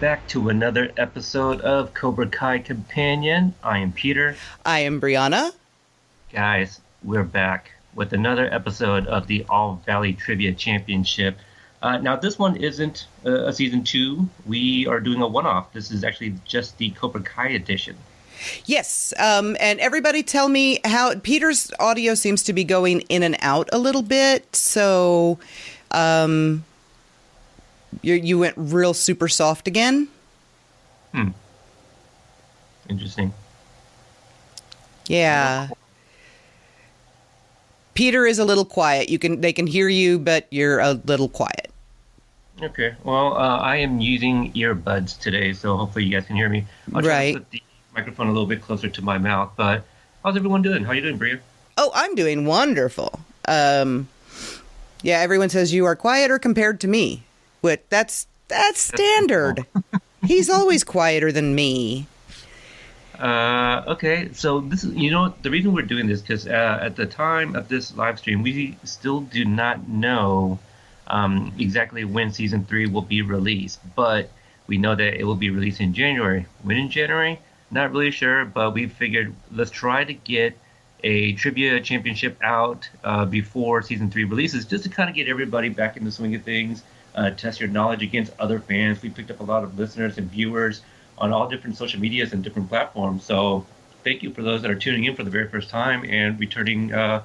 Back to another episode of Cobra Kai Companion. I am Peter. I am Brianna. Guys, we're back with another episode of the All Valley Trivia Championship. Uh, now, this one isn't uh, a season two. We are doing a one off. This is actually just the Cobra Kai edition. Yes, um, and everybody tell me how Peter's audio seems to be going in and out a little bit. So, um, you you went real super soft again. Hmm. Interesting. Yeah. Peter is a little quiet. You can they can hear you, but you're a little quiet. Okay. Well, uh, I am using earbuds today, so hopefully you guys can hear me. I'll try Right. to put the microphone a little bit closer to my mouth. But how's everyone doing? How are you doing, Bria? Oh, I'm doing wonderful. Um, yeah, everyone says you are quieter compared to me. But that's that's standard. He's always quieter than me. Uh, okay, so this is you know the reason we're doing this because uh, at the time of this live stream, we still do not know um, exactly when season three will be released, but we know that it will be released in January. When in January? Not really sure, but we figured let's try to get a trivia championship out uh, before season three releases, just to kind of get everybody back in the swing of things, uh, test your knowledge against other fans. We picked up a lot of listeners and viewers on all different social medias and different platforms. So thank you for those that are tuning in for the very first time and returning uh,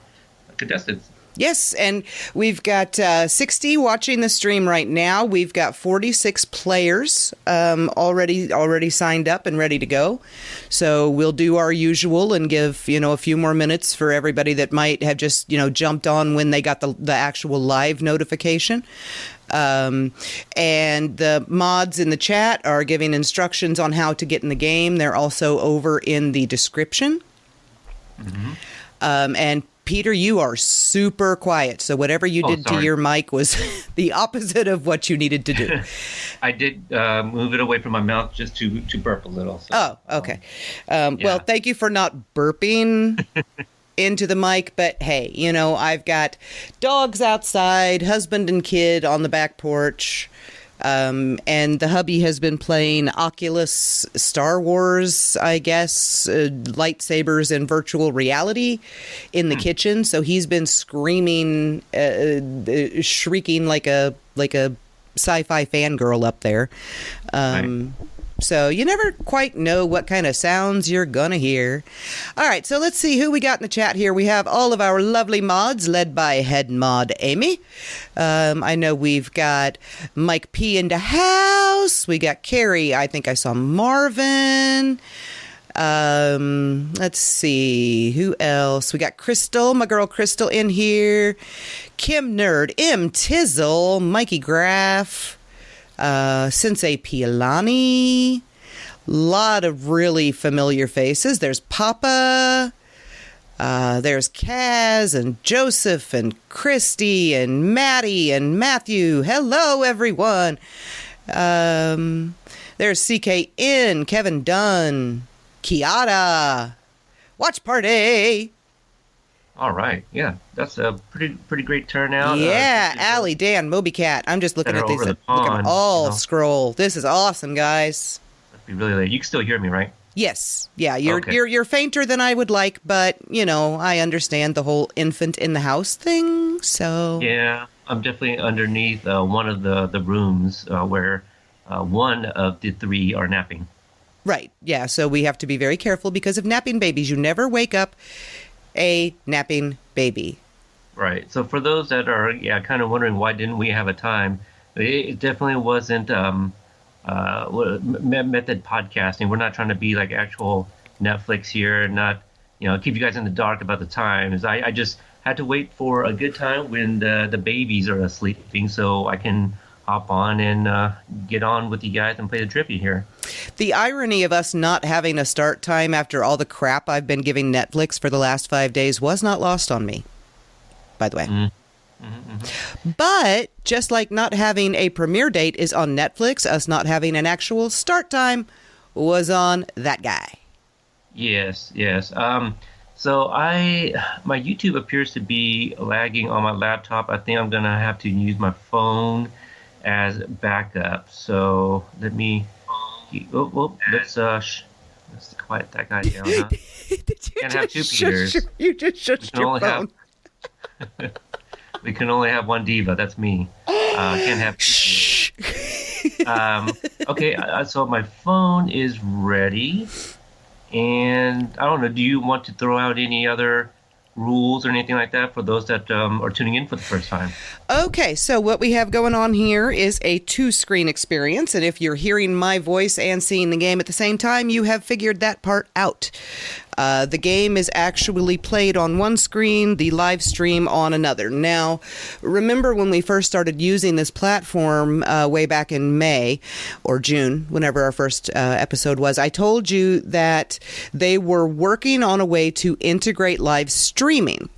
contestants. Yes, and we've got uh, 60 watching the stream right now. We've got 46 players um, already already signed up and ready to go. So we'll do our usual and give you know a few more minutes for everybody that might have just you know jumped on when they got the the actual live notification. Um, and the mods in the chat are giving instructions on how to get in the game. They're also over in the description. Um, and Peter, you are super quiet. So whatever you Oh, did to your mic was the opposite of what you needed to do. I did uh, move it away from my mouth just to, to burp a little. So, Oh, okay. Um, Well, Yeah. thank you for not burping into the mic. But hey, you know, I've got dogs outside, husband and kid on the back porch. Um, and the hubby has been playing Oculus Star Wars, I guess, uh, lightsabers and virtual reality in the kitchen. So he's been screaming, uh, uh, shrieking like a like a sci-fi fangirl up there. Um, So you never quite know what kind of sounds you're gonna hear. All right, so let's see who we got in the chat here. We have all of our lovely mods, led by head mod Amy. Um, I know we've got Mike P in the house. We got Carrie. I think I saw Marvin. Um, let's see who else. We got Crystal, my girl Crystal, in here. Kim Nerd, M Tizzle, Mikey Graff uh, Sensei Pialani. Lot of really familiar faces. There's Papa. Uh, there's Kaz and Joseph and Christy and Maddie and Matthew. Hello, everyone. Um, there's CKN, Kevin Dunn, Kiara. Watch party. All right. Yeah, that's a pretty pretty great turnout. Uh, Yeah, uh, Allie, Dan, Moby Cat. I'm just looking at these. the Look at pond, all you know. scroll. This is awesome, guys. Must be really late. You can still hear me, right? Yes, yeah, you're Okay. you're you're fainter than I would like, but you know I understand the whole infant in the house thing. So Yeah, I'm definitely underneath uh, one of the the rooms uh, where uh, one of the three are napping. right, yeah. So we have to be very careful because of napping babies. You never wake up a napping baby. Right. So for those that are yeah kind of wondering why didn't we have a time, it, it definitely wasn't um, uh, method podcasting. We're not trying to be like actual Netflix here, not you know keep you guys in the dark about the times. I, I just had to wait for a good time when the the babies are sleeping so I can hop on and uh, get on with you guys and play the trivia here. The irony of us not having a start time after all the crap I've been giving Netflix for the last five days was not lost on me, by the way. Mm-hmm. But just like not having a premiere date is on Netflix, us not having an actual start time was on that guy. Yes, yes. Um, so I, my YouTube appears to be lagging on my laptop. I think I'm gonna have to use my phone as backup. So let me. Oh, oh let's uh, sh- let's quiet that guy down. Huh? Did you Can't have two Peters. your- you just shushed your phone. have- we can only have one diva. That's me. Uh, can't have. Peters. um, okay, uh, so my phone is ready, and I don't know. Do you want to throw out any other rules or anything like that for those that um, are tuning in for the first time? Okay, so what we have going on here is a two screen experience, and if you're hearing my voice and seeing the game at the same time, you have figured that part out. Uh, the game is actually played on one screen, the live stream on another. Now, remember when we first started using this platform uh, way back in May or June, whenever our first uh, episode was, I told you that they were working on a way to integrate live streaming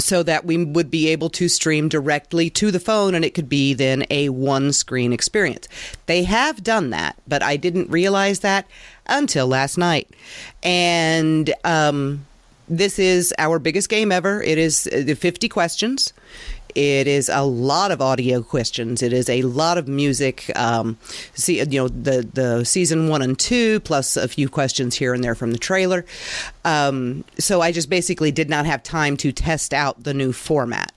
so that we would be able to stream directly to the phone and it could be then a one screen experience. They have done that, but I didn't realize that until last night. And um, this is our biggest game ever. It is uh, the 50 questions. It is a lot of audio questions. It is a lot of music. Um, see, you know, the the season one and two, plus a few questions here and there from the trailer. Um, so I just basically did not have time to test out the new format.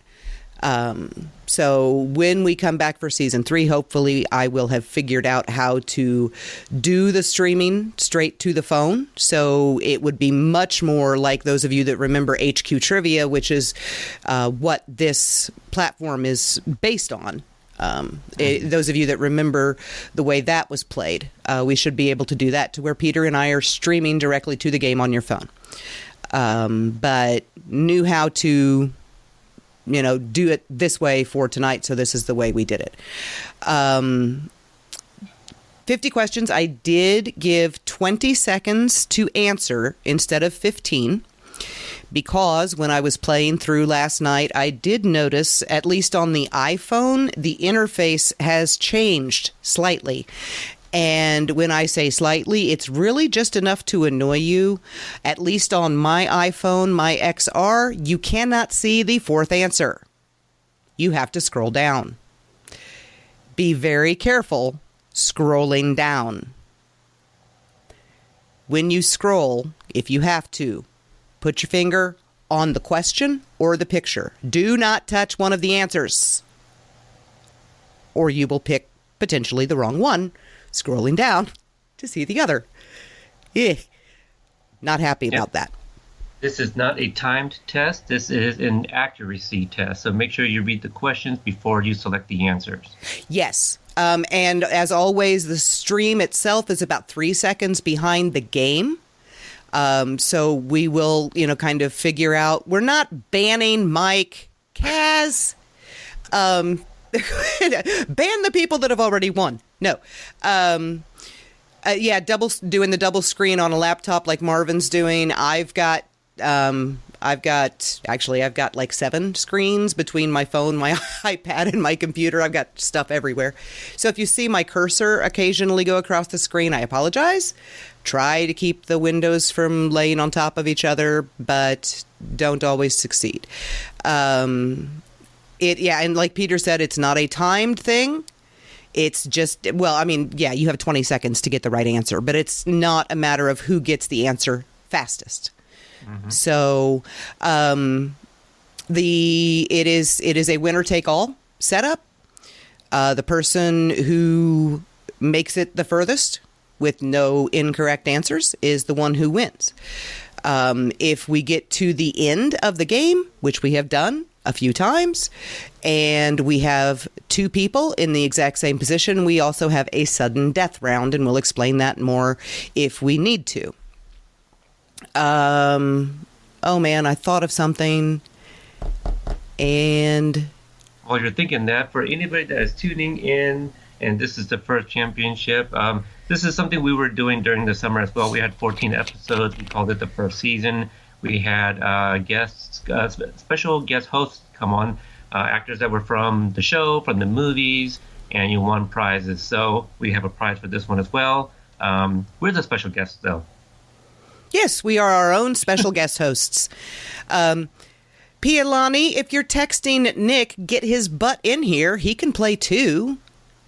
Um, so when we come back for season three, hopefully I will have figured out how to do the streaming straight to the phone. So it would be much more like those of you that remember HQ Trivia, which is uh, what this platform is based on. Um, it, those of you that remember the way that was played, uh, we should be able to do that to where Peter and I are streaming directly to the game on your phone. Um, but knew how to you know, do it this way for tonight. So this is the way we did it. Um, 50 questions. I did give 20 seconds to answer instead of 15 because when I was playing through last night, I did notice, at least on the iPhone, the interface has changed slightly. And when I say slightly, it's really just enough to annoy you. At least on my iPhone, my XR, you cannot see the fourth answer. You have to scroll down. Be very careful scrolling down. When you scroll, if you have to, put your finger on the question or the picture. Do not touch one of the answers, or you will pick potentially the wrong one scrolling down to see the other. Eh, not happy about that. This is not a timed test. This is an accuracy test. So make sure you read the questions before you select the answers. Yes. Um, and as always, the stream itself is about three seconds behind the game. Um, so we will, you know, kind of figure out. We're not banning Mike, Kaz. Um, ban the people that have already won. No. Um, uh, yeah, double doing the double screen on a laptop like Marvin's doing. I've got um, I've got actually I've got like seven screens between my phone, my iPad, and my computer. I've got stuff everywhere. So if you see my cursor occasionally go across the screen, I apologize. Try to keep the windows from laying on top of each other, but don't always succeed. Um, it yeah, and like Peter said, it's not a timed thing. It's just well, I mean, yeah, you have 20 seconds to get the right answer, but it's not a matter of who gets the answer fastest. So, um, the it is it is a winner take all setup. Uh, the person who makes it the furthest with no incorrect answers is the one who wins. Um, if we get to the end of the game, which we have done a few times, and we have two people in the exact same position, we also have a sudden death round, and we'll explain that more if we need to. Um, oh man, I thought of something, and while you're thinking that, for anybody that is tuning in, and this is the first championship, um, this is something we were doing during the summer as well. We had 14 episodes. We called it the first season. We had uh, guests, uh, special guest hosts come on, uh, actors that were from the show, from the movies, and you won prizes. So we have a prize for this one as well. Um, we're the special guests, though. Yes, we are our own special guest hosts. Um, Pialani, if you're texting Nick, get his butt in here. He can play too.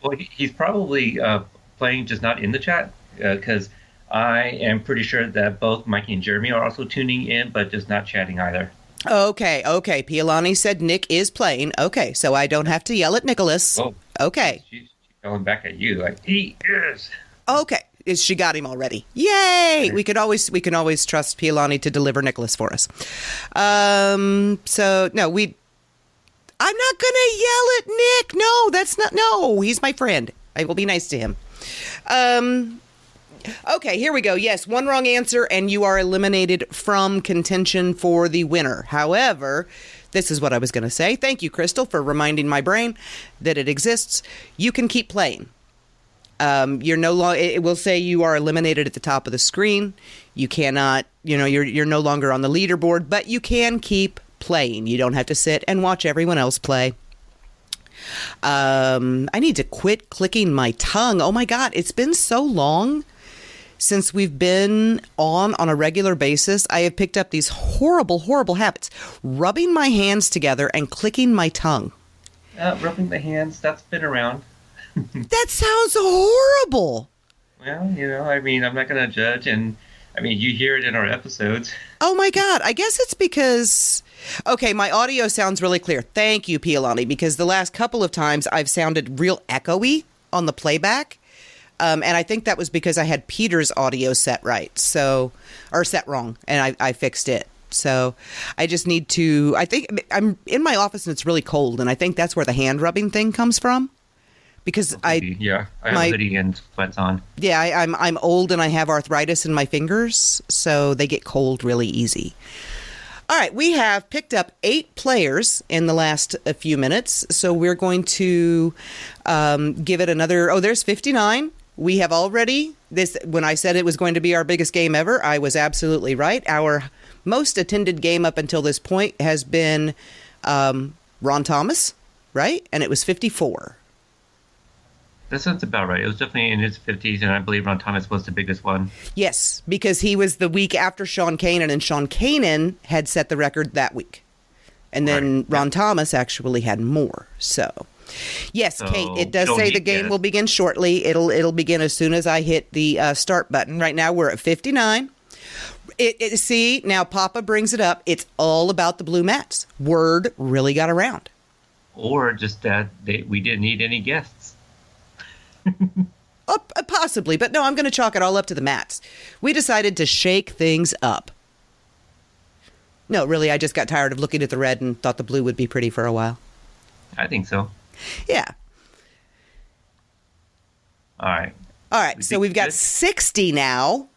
Well, he's probably uh, playing, just not in the chat, because uh, I am pretty sure that both Mikey and Jeremy are also tuning in, but just not chatting either. Okay, okay. Pialani said Nick is playing. Okay, so I don't have to yell at Nicholas. Oh, okay. She's, yelling back at you like he is. Okay, is she got him already? Yay! We could always we can always trust Pialani to deliver Nicholas for us. Um. So no, we. I'm not gonna yell at Nick. No, that's not. No, he's my friend. I will be nice to him. Um. Okay, here we go. Yes, one wrong answer, and you are eliminated from contention for the winner. However, this is what I was going to say. Thank you, Crystal, for reminding my brain that it exists. You can keep playing. Um, you're no longer. It will say you are eliminated at the top of the screen. You cannot. You know, you're you're no longer on the leaderboard, but you can keep playing. You don't have to sit and watch everyone else play. Um, I need to quit clicking my tongue. Oh my god, it's been so long since we've been on on a regular basis, I have picked up these horrible, horrible habits rubbing my hands together and clicking my tongue. Uh, rubbing the hands, that's been around. that sounds horrible. Well, you know, I mean, I'm not going to judge. And I mean, you hear it in our episodes. Oh my God. I guess it's because. Okay, my audio sounds really clear. Thank you, Pialani, because the last couple of times I've sounded real echoey on the playback. Um, and I think that was because I had Peter's audio set right, so or set wrong, and I, I fixed it. So I just need to. I think I'm in my office and it's really cold, and I think that's where the hand rubbing thing comes from. Because I yeah I have my, hoodie and sweats on. Yeah, I, I'm I'm old and I have arthritis in my fingers, so they get cold really easy. All right, we have picked up eight players in the last a few minutes, so we're going to um, give it another. Oh, there's 59 we have already this when I said it was going to be our biggest game ever, I was absolutely right. Our most attended game up until this point has been um, Ron Thomas, right? And it was 54. That sounds about right. It was definitely in his 50s, and I believe Ron Thomas was the biggest one. Yes, because he was the week after Sean Kanan, and Sean Kanan had set the record that week. And then right. Ron Thomas actually had more. So Yes, so Kate. It does say the game will begin shortly. It'll it'll begin as soon as I hit the uh, start button. Right now we're at fifty nine. It, it, see now, Papa brings it up. It's all about the blue mats. Word really got around. Or just that they, we didn't need any guests. uh, possibly, but no, I'm going to chalk it all up to the mats. We decided to shake things up. No, really, I just got tired of looking at the red and thought the blue would be pretty for a while. I think so. Yeah. All right. All right. So we've got good? 60 now.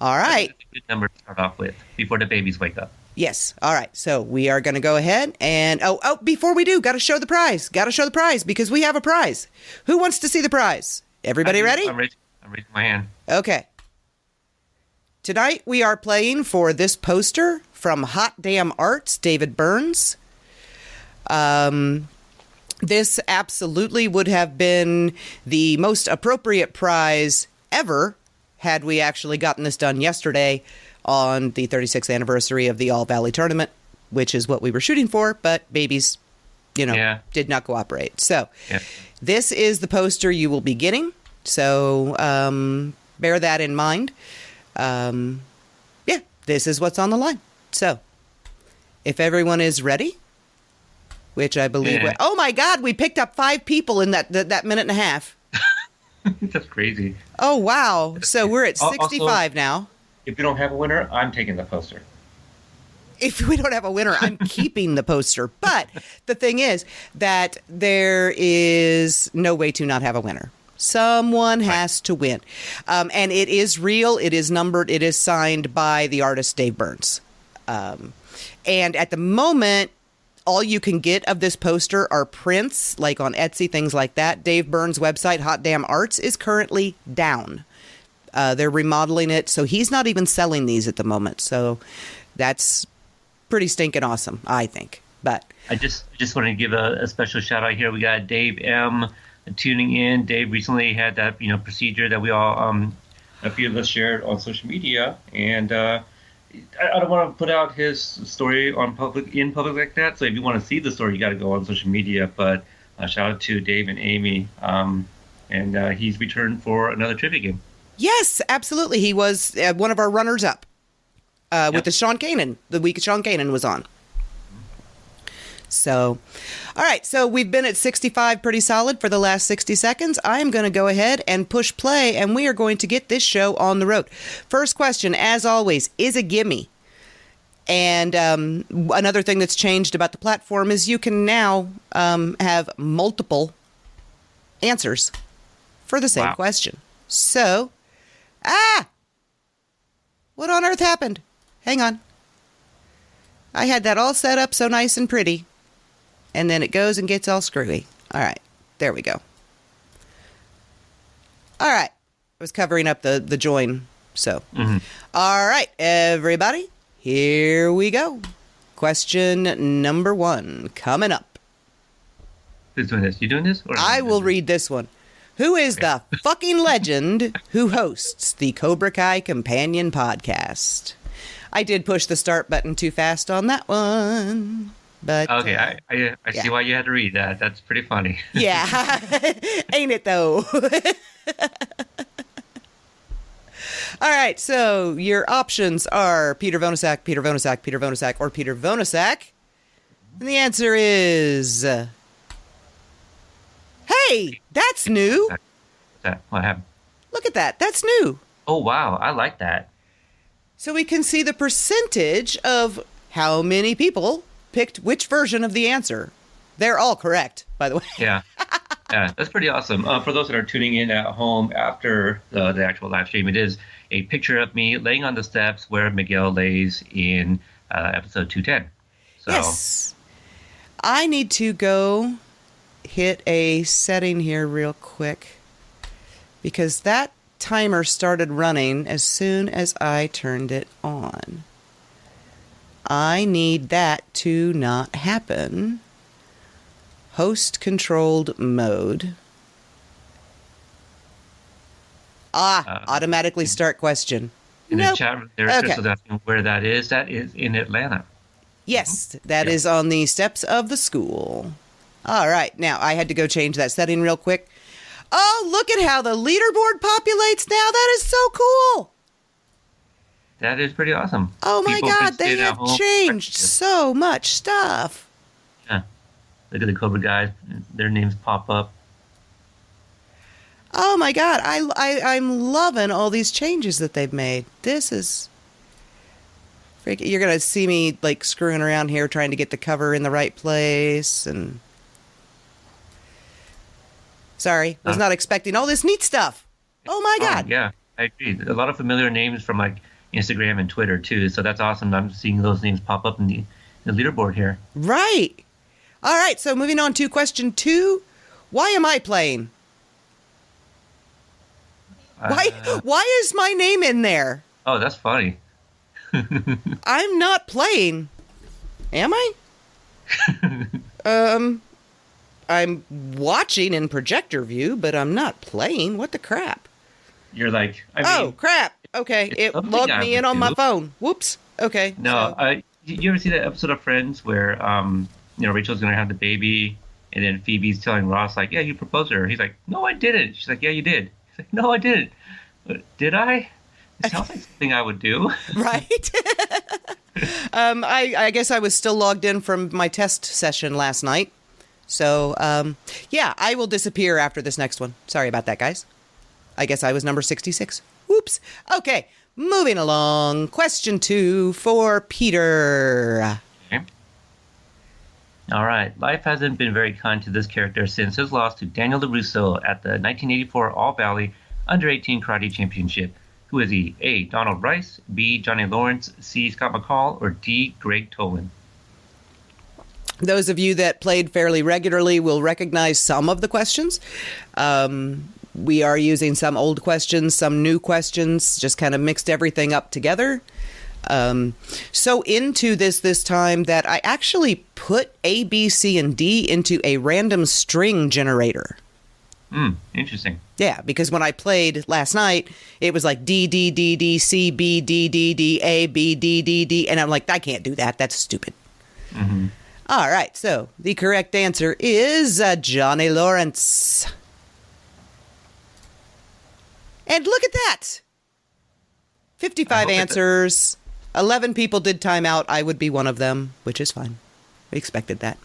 All right. good number to start off with before the babies wake up. Yes. All right. So we are going to go ahead and oh oh before we do, got to show the prize. Got to show the prize because we have a prize. Who wants to see the prize? Everybody ready? I'm raising, I'm raising my hand. Okay. Tonight we are playing for this poster from Hot Damn Arts, David Burns. Um, this absolutely would have been the most appropriate prize ever had we actually gotten this done yesterday on the 36th anniversary of the All Valley tournament, which is what we were shooting for, but babies, you know, yeah. did not cooperate. So, yeah. this is the poster you will be getting. So, um, bear that in mind. Um, yeah, this is what's on the line. So, if everyone is ready, which I believe. Yeah. oh my God, we picked up five people in that that, that minute and a half. That's crazy. Oh wow! So we're at sixty-five also, now. If you don't have a winner, I'm taking the poster. If we don't have a winner, I'm keeping the poster. But the thing is that there is no way to not have a winner. Someone has to win. Um, and it is real. It is numbered. It is signed by the artist Dave Burns. Um, and at the moment, all you can get of this poster are prints, like on Etsy, things like that. Dave Burns' website, Hot Damn Arts, is currently down. Uh, they're remodeling it, so he's not even selling these at the moment. So that's pretty stinking awesome, I think. But I just just want to give a, a special shout out here. We got Dave M tuning in. Dave recently had that you know procedure that we all um a few of us shared on social media, and uh, I, don't want to put out his story on public in public like that. So if you want to see the story, you got to go on social media. But uh, shout out to Dave and Amy, um, and uh, he's returned for another trivia game. yes, absolutely. He was uh, one of our runners up uh, with the Sean Kanan, the week Sean Kanan was on. So, all right. So we've been at 65 pretty solid for the last 60 seconds. I am going to go ahead and push play, and we are going to get this show on the road. First question, as always, is a gimme. And um, another thing that's changed about the platform is you can now um, have multiple answers for the same Wow. question. So, ah, what on earth happened? Hang on. I had that all set up so nice and pretty, and then it goes and gets all screwy. All right, there we go. All right, I was covering up the the join, so. Mm-hmm. All right, everybody, here we go. Question number one coming up. Who's doing this? You doing this? Or I will read this one. Who is the fucking legend who hosts the Cobra Kai Companion podcast? I did push the start button too fast on that one. But Okay, uh, I I, I see why you had to read that. That's pretty funny. yeah, ain't it though? All right, so your options are Peter Vonasak, Peter Vonasak, Peter Vonasak, or Peter Vonasak. And the answer is. hey, that's new. That what happened? Look at that. That's new. Oh wow, I like that. So we can see the percentage of how many people picked which version of the answer. They're all correct, by the way. Yeah. Yeah, that's pretty awesome. Uh, for those that are tuning in at home after the, the actual live stream, it is a picture of me laying on the steps where Miguel lays in uh, episode 210. So, Yes. I need to go hit a setting here real quick because that timer started running as soon as I turned it on. I need that to not happen. Host controlled mode. Ah, Uh, automatically start question. in Nope. the chat room there, Okay. Crystal's asking where that is. That is in Atlanta. Yes, that Yeah. is on the steps of the school. All right, now I had to go change that setting real quick. Oh, look at how the leaderboard populates now. That is so cool. That is pretty awesome. Oh my People God, they have changed so much stuff. Yeah. Look at the Cobra guys. Their names pop up. Oh my God, I, I, I'm loving all these changes that they've made. This is. freak- You're going to see me like screwing around here trying to get the cover in the right place and. Sorry, was Uh. not expecting all this neat stuff. Oh my Oh, God. yeah, I agree. A lot of familiar names from like Instagram and Twitter too. So that's awesome. I'm seeing those names pop up in the, the leaderboard here. Right. All right, so moving on to question two. Why am I playing? Why Uh, why is my name in there? oh, that's funny. I'm not playing. Am I? um I'm watching in projector view, but I'm not playing. What the crap? You're like, I mean, oh, crap. Okay, it logged me in on my phone. Whoops. Okay. no. so- Uh, you ever see that episode of Friends where um, you know, Rachel's gonna have the baby, and then Phoebe's telling Ross like, "Yeah, you proposed to her." He's like, "No, I didn't." She's like, "Yeah, you did." He's like, "No, I didn't." "Uh, Did I? It sounds like something I would do. right? um, I, I guess I was still logged in from my test session last night. So, um, yeah, I will disappear after this next one. Sorry about that, guys. I guess I was number 66. Whoops. Okay, moving along. Question two for Peter. Okay. All right. Life hasn't been very kind to this character since his loss to Daniel LaRusso at the 1984 All Valley Under 18 Karate Championship. Who is he? A. Donald Rice, B. Johnny Lawrence, C. Scott McCall, or D. Greg Tolan? Those of you that played fairly regularly will recognize some of the questions. Um, we are using some old questions, some new questions, just kind of mixed everything up together. Um, so into this this time that I actually put A, B, C, and D into a random string generator. Hmm. Interesting. Yeah, because when I played last night, it was like D D D D C B D D D A B D D D, and I'm like, I can't do that. That's stupid. All right, so the correct answer is uh, Johnny Lawrence. And look at that 55 hope it- answers. 11 people did time out. I would be one of them, which is fine. We expected that.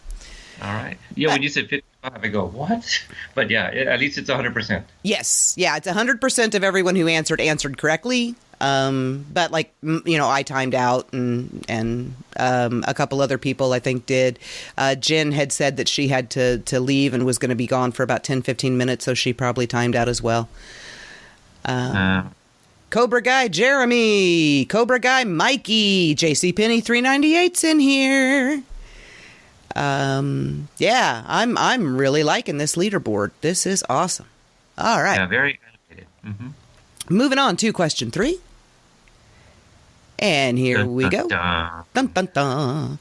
All right. Yeah, when you said 55, I go, what? But yeah, at least it's 100%. Yes, yeah, it's 100% of everyone who answered answered correctly. Um, but like you know, I timed out, and and um, a couple other people I think did. Uh, Jen had said that she had to to leave and was going to be gone for about 10, 15 minutes, so she probably timed out as well. Uh, Cobra Guy Jeremy, Cobra Guy Mikey, JC Penny 398's in here. Um, yeah, I'm I'm really liking this leaderboard. This is awesome. All right. yeah, very animated. hmm Moving on to question three. And here we go. Dun, dun, dun.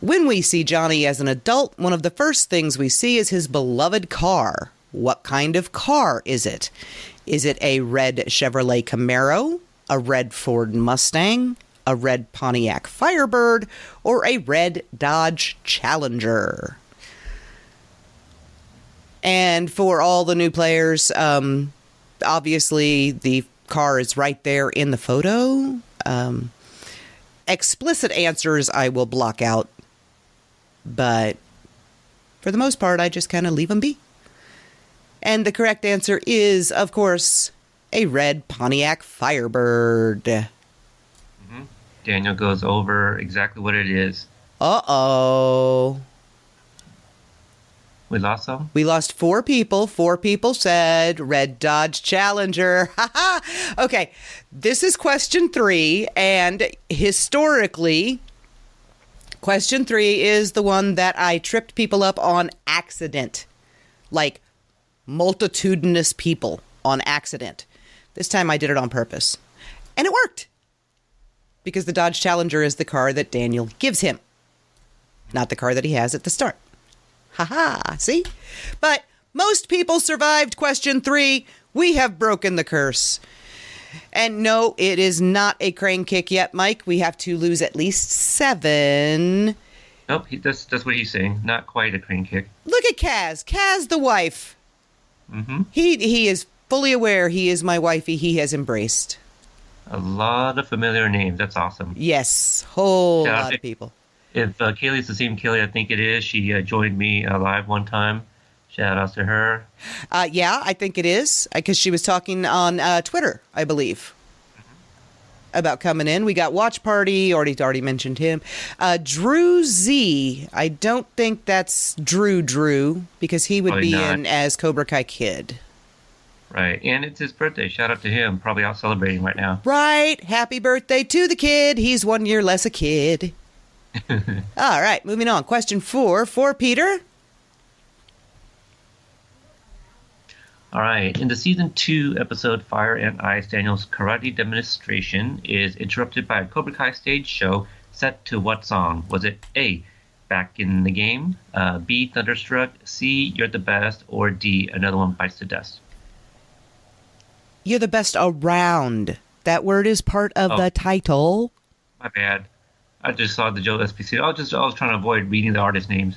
When we see Johnny as an adult, one of the first things we see is his beloved car. What kind of car is it? Is it a red Chevrolet Camaro, a red Ford Mustang, a red Pontiac Firebird, or a red Dodge Challenger? And for all the new players, um, obviously the car is right there in the photo. Um, explicit answers I will block out, but for the most part, I just kind of leave them be. And the correct answer is, of course, a red Pontiac Firebird. Daniel goes over exactly what it is. Uh oh. We lost some? We lost four people. Four people said Red Dodge Challenger. okay, this is question three, and historically, question three is the one that I tripped people up on accident. Like multitudinous people on accident. This time I did it on purpose. And it worked. Because the Dodge Challenger is the car that Daniel gives him, not the car that he has at the start. Haha, see? But most people survived question three. We have broken the curse. And no, it is not a crane kick yet, Mike. We have to lose at least seven. Nope, he, that's, that's what he's saying. Not quite a crane kick. Look at Kaz. Kaz, the wife. Hmm He he is fully aware he is my wifey. He has embraced. A lot of familiar names. That's awesome. Yes, whole Yeah, lot of people. If uh, Kaylee's the same Kaylee I think it is, she uh, joined me uh, live one time. Shout out to her. Uh, yeah, I think it is because she was talking on uh, Twitter, I believe, about coming in. We got Watch Party. Already already mentioned him. Uh, Drew Z. I don't think that's Drew Drew because he would Probably be not. in as Cobra Kai Kid. Right. And it's his birthday. Shout out to him. Probably out celebrating right now. Right. Happy birthday to the kid. He's one year less a kid. All right, moving on. Question four for Peter. All right. In the season two episode Fire and Ice, Daniel's karate demonstration is interrupted by a Cobra Kai stage show set to what song? Was it A, Back in the Game, uh, B, Thunderstruck, C, You're the Best, or D, Another One Bites the Dust? You're the best around. That word is part of Oh. the title. My bad. I just saw the Joe SPC. I was just I was trying to avoid reading the artist names.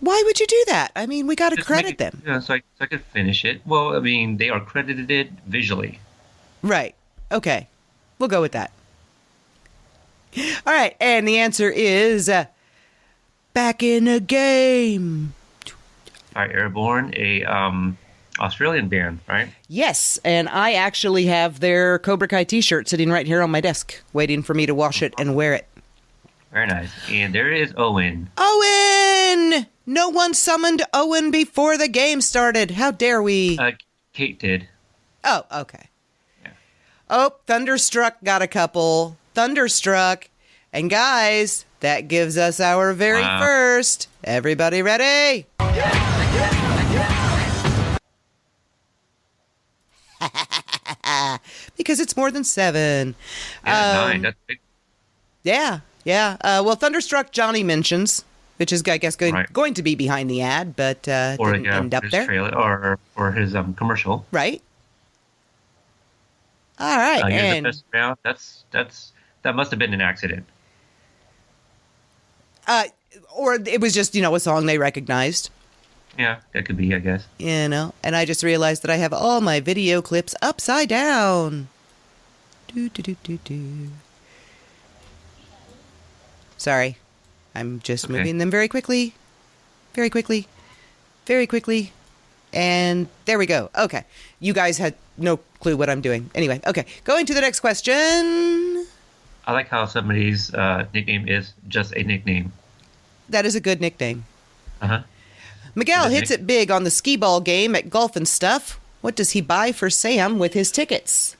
Why would you do that? I mean, we got to credit it- them. Yeah, so I, so I could finish it. Well, I mean, they are credited it visually. Right. Okay. We'll go with that. All right. And the answer is uh, back in a game. Fire Airbourne, a um, Australian band, right? Yes. And I actually have their Cobra Kai t shirt sitting right here on my desk, waiting for me to wash it and wear it. Very nice. And there is Owen. Owen! No one summoned Owen before the game started. How dare we? Uh, Kate did. oh, okay. Yeah. Oh, Thunderstruck got a couple. Thunderstruck. And guys, that gives us our very Wow. first. Everybody ready? because it's more than seven. Yeah, Um, nine. That's big. Yeah, yeah. Uh, well, Thunderstruck Johnny mentions, which is I guess going Right. going to be behind the ad, but uh, Or didn't yeah, end up there. trailer or or his um commercial. Right. All right, Uh, and the best around. That's that's that must have been an accident. uh, or it was just you know a song they recognized. Yeah, that could be, I guess. you know and i just realized that i have all my video clips upside down do, do, do, do, do. sorry i'm just Okay. moving them very quickly very quickly very quickly and there we go okay you guys had no clue what i'm doing anyway okay going to the next question I like how somebody's uh, nickname is just a nickname. that is a good nickname Uh huh. Miguel Good hits nick- it big on the skee ball game at Golf and Stuff. What does he buy for Sam with his tickets?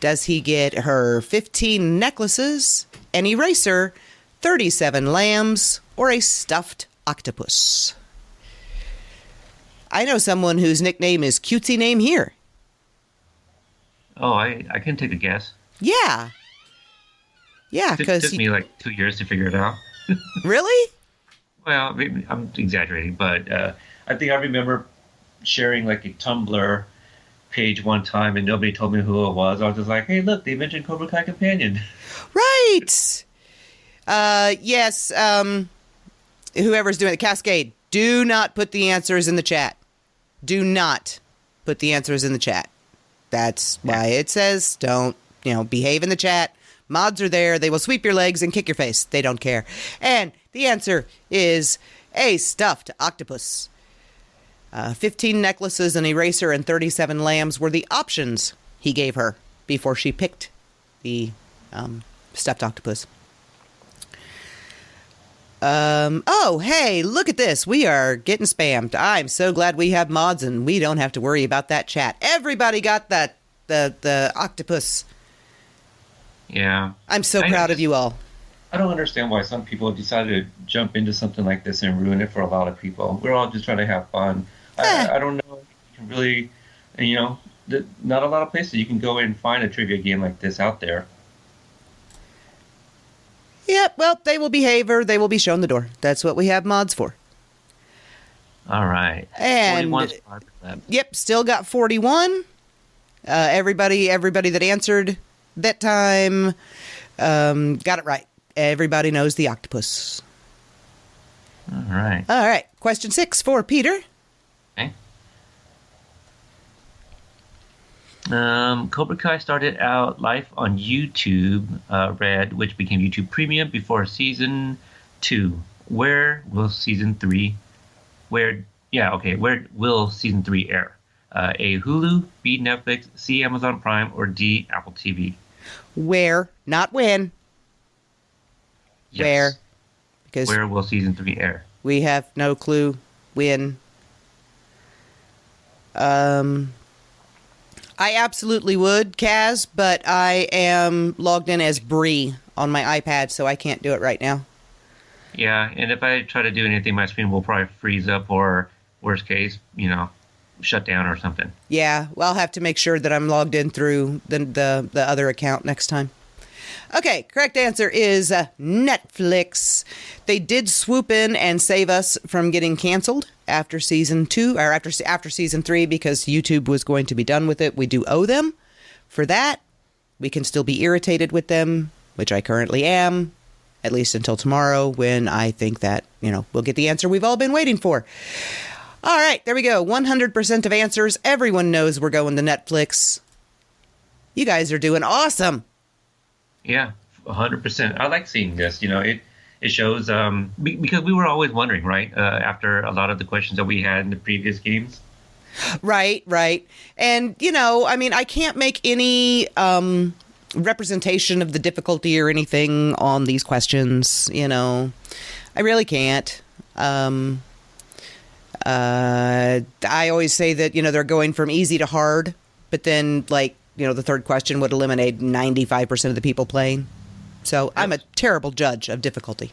Does he get her 15 necklaces, an eraser, 37 lambs, or a stuffed octopus? I know someone whose nickname is Cutesy Name Here. Oh, I I can take a guess. Yeah. Yeah, because. It took, took me like two years to figure it out. really? Well, maybe I'm exaggerating, but uh, I think I remember sharing like a Tumblr page one time, and nobody told me who it was. I was just like, "Hey, look, they mentioned Cobra Kai Companion." Right. Uh, yes. Um, whoever's doing the Cascade. Do not put the answers in the chat. Do not put the answers in the chat. That's why it says don't. You know, behave in the chat. Mods are there. They will sweep your legs and kick your face. They don't care. And the answer is a stuffed octopus. Uh, 15 necklaces, an eraser, and 37 lambs were the options he gave her before she picked the um, stuffed octopus. Um, oh, hey, look at this. We are getting spammed. I'm so glad we have mods and we don't have to worry about that chat. Everybody got that the the octopus. Yeah, I'm so I proud know. of you all. I don't understand why some people have decided to jump into something like this and ruin it for a lot of people. We're all just trying to have fun. Eh. I, I don't know. if You can really, you know, not a lot of places you can go and find a trivia game like this out there. Yep, well, they will behave or they will be shown the door. That's what we have mods for. All right, And- 41 spots. Yep, still got 41. Uh, everybody everybody that answered that time um, got it right. Everybody knows the octopus. All right. All right, question 6 for Peter. Okay. Um, Cobra Kai started out live on YouTube uh, Red, which became YouTube Premium before season two. Where will season three? Where? Yeah, okay. Where will season three air? Uh, A. Hulu, B. Netflix, C. Amazon Prime, or D. Apple TV. Where, not when, Yes. where, because Where will season three air? we have no clue when. Um, I absolutely would, Kaz, but I am logged in as Bree on my iPad, so I can't do it right now. Yeah, and if I try to do anything, my screen will probably freeze up, or worst case, you know, shut down or something. Yeah, well, I'll have to make sure that I'm logged in through the the, the other account next time. Okay, correct answer is uh, Netflix. They did swoop in and save us from getting canceled after season two or after after season three because YouTube was going to be done with it. We do owe them for that. We can still be irritated with them, which I currently am, at least until tomorrow when I think that you know we'll get the answer we've all been waiting for. All right, there we go. 100% of answers. Everyone knows we're going to Netflix. You guys are doing awesome. Yeah, hundred percent. I like seeing this. You know, it it shows um be, because we were always wondering, right? Uh, after a lot of the questions that we had in the previous games. Right, right. And, you know, I mean, I can't make any um, representation of the difficulty or anything on these questions, you know. I really can't. Um, uh, I always say that, you know, they're going from easy to hard, but then, like, you know, the third question would eliminate 95% of the people playing. So I'm a terrible judge of difficulty.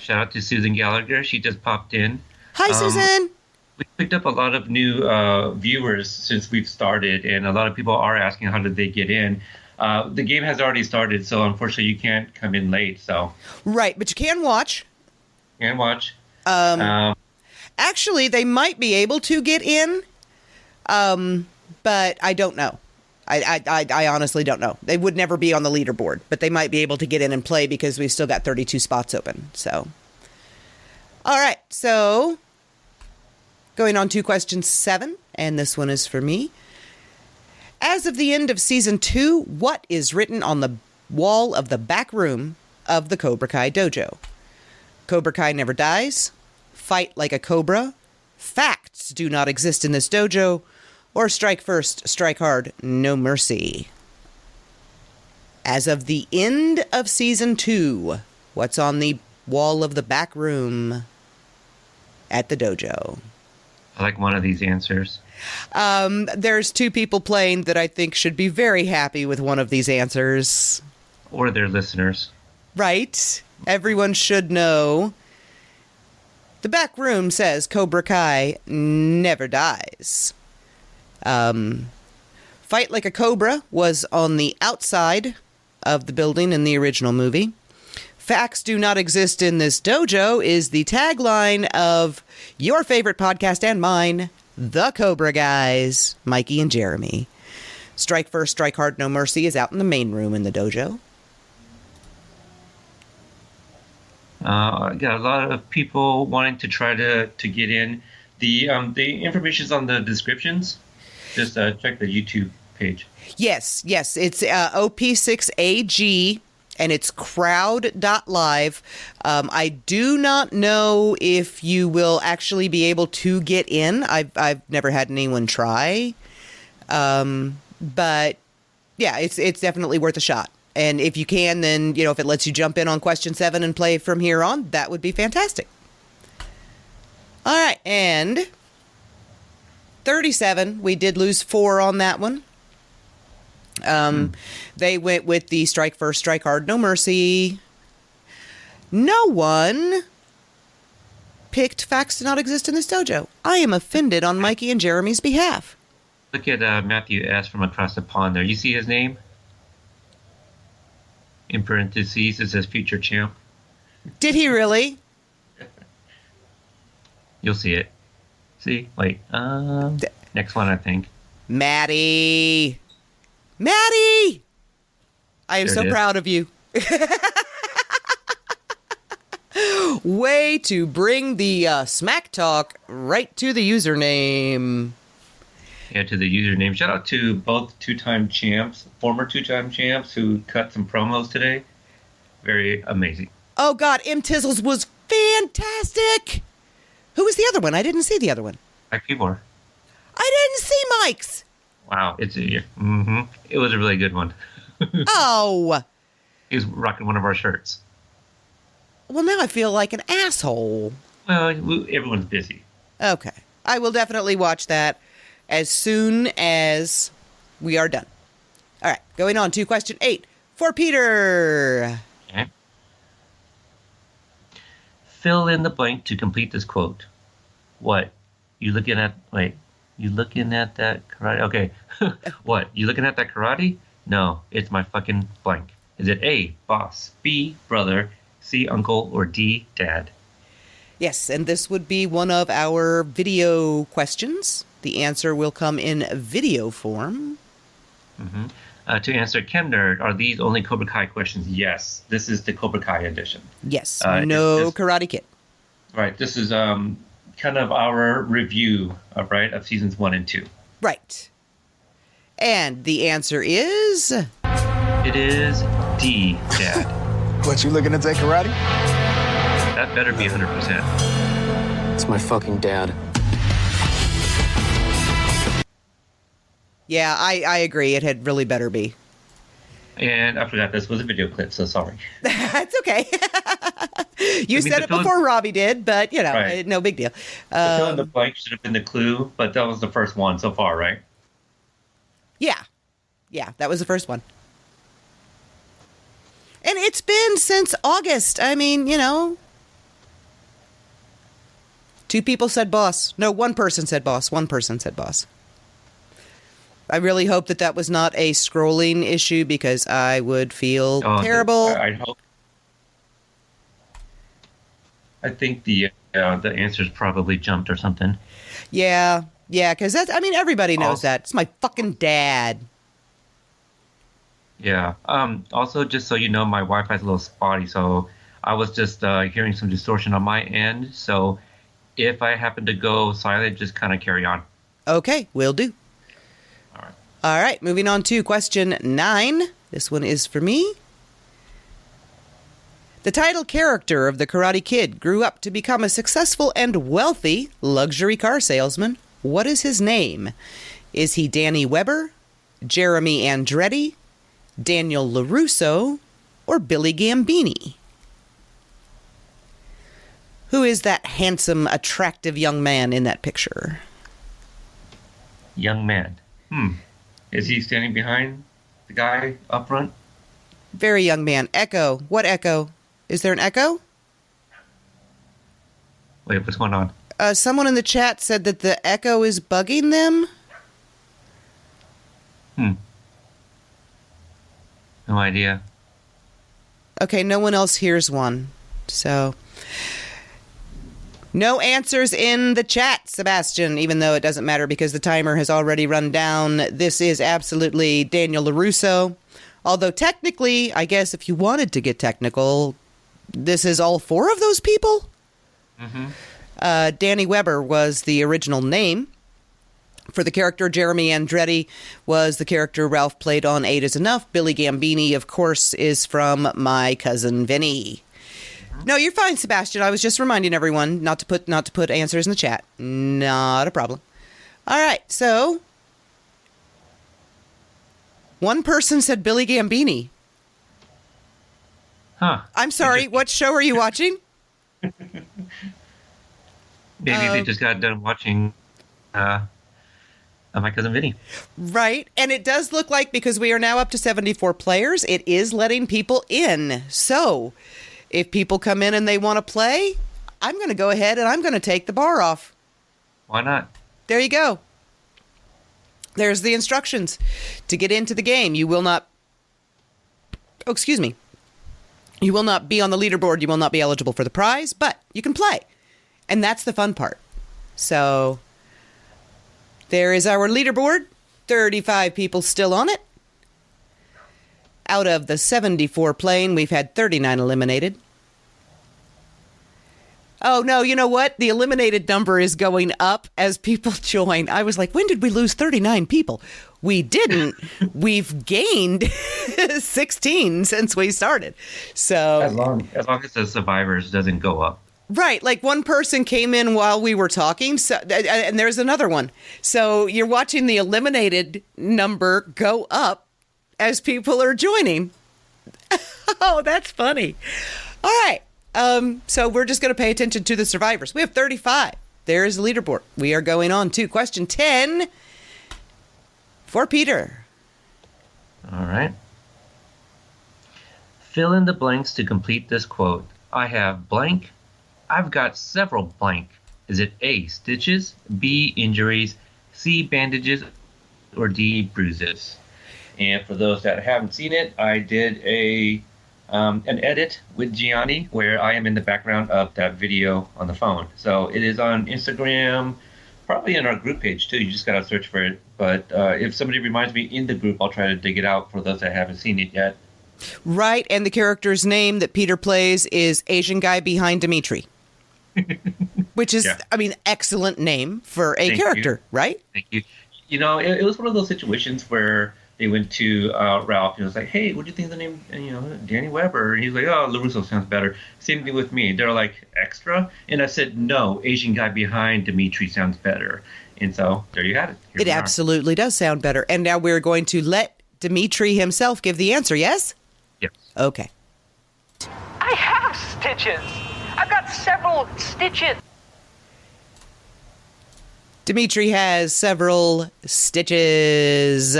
Shout out to Susan Gallagher. She just popped in. Hi, Um, Susan. We picked up a lot of new uh, viewers since we've started, and a lot of people are asking how did they get in. Uh, the game has already started, so unfortunately you can't come in late. So Right, but you can watch. Can watch. Um, Um, actually, they might be able to get in, um, but I don't know. I, I, I, honestly don't know. They would never be on the leaderboard, but they might be able to get in and play because we've still got 32 spots open. So, all right. So, going on to question seven, and this one is for me. As of the end of season two, what is written on the wall of the back room of the Cobra Kai dojo? Cobra Kai never dies. Fight like a cobra. Facts do not exist in this dojo. Or strike first, strike hard, no mercy. As of the end of season two, what's on the wall of the back room at the dojo? I like one of these answers. Um, there's two people playing that I think should be very happy with one of these answers. Or their listeners. Right? Everyone should know. The back room says Cobra Kai never dies. Um, Fight Like a Cobra was on the outside of the building in the original movie. Facts do not exist in this dojo is the tagline of your favorite podcast and mine, The Cobra Guys, Mikey and Jeremy. Strike First, Strike Hard, No Mercy is out in the main room in the dojo. Uh, I got a lot of people wanting to try to, to get in. The um, the information's on the descriptions. Just uh, check the YouTube page. Yes, yes. It's uh, OP6AG and it's crowd.live. Um, I do not know if you will actually be able to get in. I've, I've never had anyone try. Um, but yeah, it's, it's definitely worth a shot. And if you can, then, you know, if it lets you jump in on question seven and play from here on, that would be fantastic. All right. And 37, we did lose four on that one. Um, They went with the strike first, strike hard, no mercy. No one picked facts do not exist in this dojo. I am offended on Mikey and Jeremy's behalf. Look at uh, Matthew S. from across the pond there. You see his name? In parentheses, it says future champ. Did he really? You'll see it. See? Wait. Um, next one, I think. Maddie. Maddie! I am There so proud of you. Way to bring the uh, smack talk right to the username. Yeah, to the username. Shout out to both two-time champs, former two-time champs who cut some promos today. Very amazing. Oh God, M Tizzles was fantastic. Who was the other one? I didn't see the other one. Like people. I didn't see Mike's. Wow, it's a mm-hmm. It was a really good one. Oh, He was rocking one of our shirts. well now I feel like an asshole. Well, everyone's busy. Okay, I will definitely watch that as soon as we are done. All right, going on to question eight for Peter. Okay. Fill in the blank to complete this quote. What? You looking at? Wait. You looking at that karate? Okay. what? You looking at that karate? No, it's my fucking blank. Is it A, boss, B, brother, C, uncle, or D, dad? Yes, and this would be one of our video questions. The answer will come in video form. Mm-hmm. Uh, to answer Chem Nerd, are these only Cobra Kai questions? Yes. This is the Cobra Kai edition. Yes, Uh, it's no just- Karate Kid. Right. This is um kind of our review of right of seasons one and two. Right. And the answer is It is D, dad. What, you looking to take karate? that better be 100%. It's my fucking dad. Yeah, I, I agree. It had really better be. And I forgot this was a video clip, so sorry. That's okay. you mean, said it before Robby did, but you know, Right. no big deal. The fill in the Um, blank should have been the clue, but that was the first one so far, right? yeah, yeah, that was the first one. And it's been since August. I mean, you know. Two people said boss. No, one person said boss. One person said boss. I really hope that that was not a scrolling issue because I would feel Oh, terrible. I, I hope. I think the uh, the answers probably jumped or something. Yeah, yeah, because that's, I mean, everybody knows Also- that. It's my fucking dad. Yeah. Um. Also, just so you know, my Wi-Fi's a little spotty, so I was just uh, hearing some distortion on my end. So, if I happen to go silent, just kind of carry on. Okay, will do. All right. Moving on to question nine. This one is for me. The title character of The Karate Kid grew up to become a successful and wealthy luxury car salesman. What is his name? Is he Danny Weber, Jeremy Andretti, Daniel LaRusso, or Billy Gambini? Who is that handsome, attractive young man in that picture? Young man. Hmm. Is he standing behind the guy up front? Very young man. Echo. What echo? Is there an echo? Wait, what's going on? Uh, someone in the chat said that the echo is bugging them. Hmm. No idea. Okay, no one else hears one. So. No answers in the chat, Sebastian, even though it doesn't matter because the timer has already run down. This is absolutely Daniel LaRusso. Although, technically, I guess if you wanted to get technical, this is all four of those people. Uh, Danny Weber was the original name. For the character, Jeremy Andretti was the character Ralph played on Eight is Enough. Billy Gambini, of course, is from My Cousin Vinny. No, you're fine, Sebastian. I was just reminding everyone not to put not to put answers in the chat. Not a problem. All right, so one person said Billy Gambini. Huh. I'm sorry. What show are you watching? Maybe they just got done watching uh, uh, my cousin Vinny. Right. And it does look like because we are now up to 74 players, it is letting people in. So if people come in and they want to play, I'm going to go ahead and I'm going to take the bar off. Why not? There you go. There's the instructions. To get into the game, you will not. Oh, excuse me. You will not be on the leaderboard. You will not be eligible for the prize, but you can play. And that's the fun part. So there is our leaderboard 35 people still on it. Out of the 74 playing, we've had 39 eliminated. Oh no, you know what? The eliminated number is going up as people join. I was like, when did we lose 39 people? We didn't. We've gained 16 since we started. As So, long as long as the survivors doesn't go up. right, like one person came in while we were talking, so and there's another one. So, you're watching the eliminated number go up as people are joining. oh, that's funny. All right. Um, so we're just going to pay attention to the survivors. We have 35. There is the leaderboard. We are going on to question 10 for Peter. All right. Fill in the blanks to complete this quote. I have blank. I've got several blank. Is it A, stitches, B, injuries, C, bandages, or D, bruises? And for those that haven't seen it, I did a um, an edit with Gianni where I am in the background of that video on the phone. So it is on Instagram, probably in our group page too. You just gotta search for it. But uh, if somebody reminds me in the group, I'll try to dig it out for those that haven't seen it yet. Right, and the character's name that Peter plays is Asian guy behind Demetri. Which is, Yeah. I mean, excellent name for a Thank you. character, right? Thank you. You know, it, it was one of those situations where they went to uh, Ralph and was like, "Hey, what do you think of the name? And, you know, Danny Weber." And he's like, "Oh, LaRusso sounds better." Same thing with me. They're like extra, and I said, "No, Asian guy behind Demetri sounds better." And so there you have it. Here It we are. absolutely does sound better. And now we're going to let Demetri himself give the answer, yes? Yes. Okay. I have stitches. I've got several stitches. Demetri has several stitches.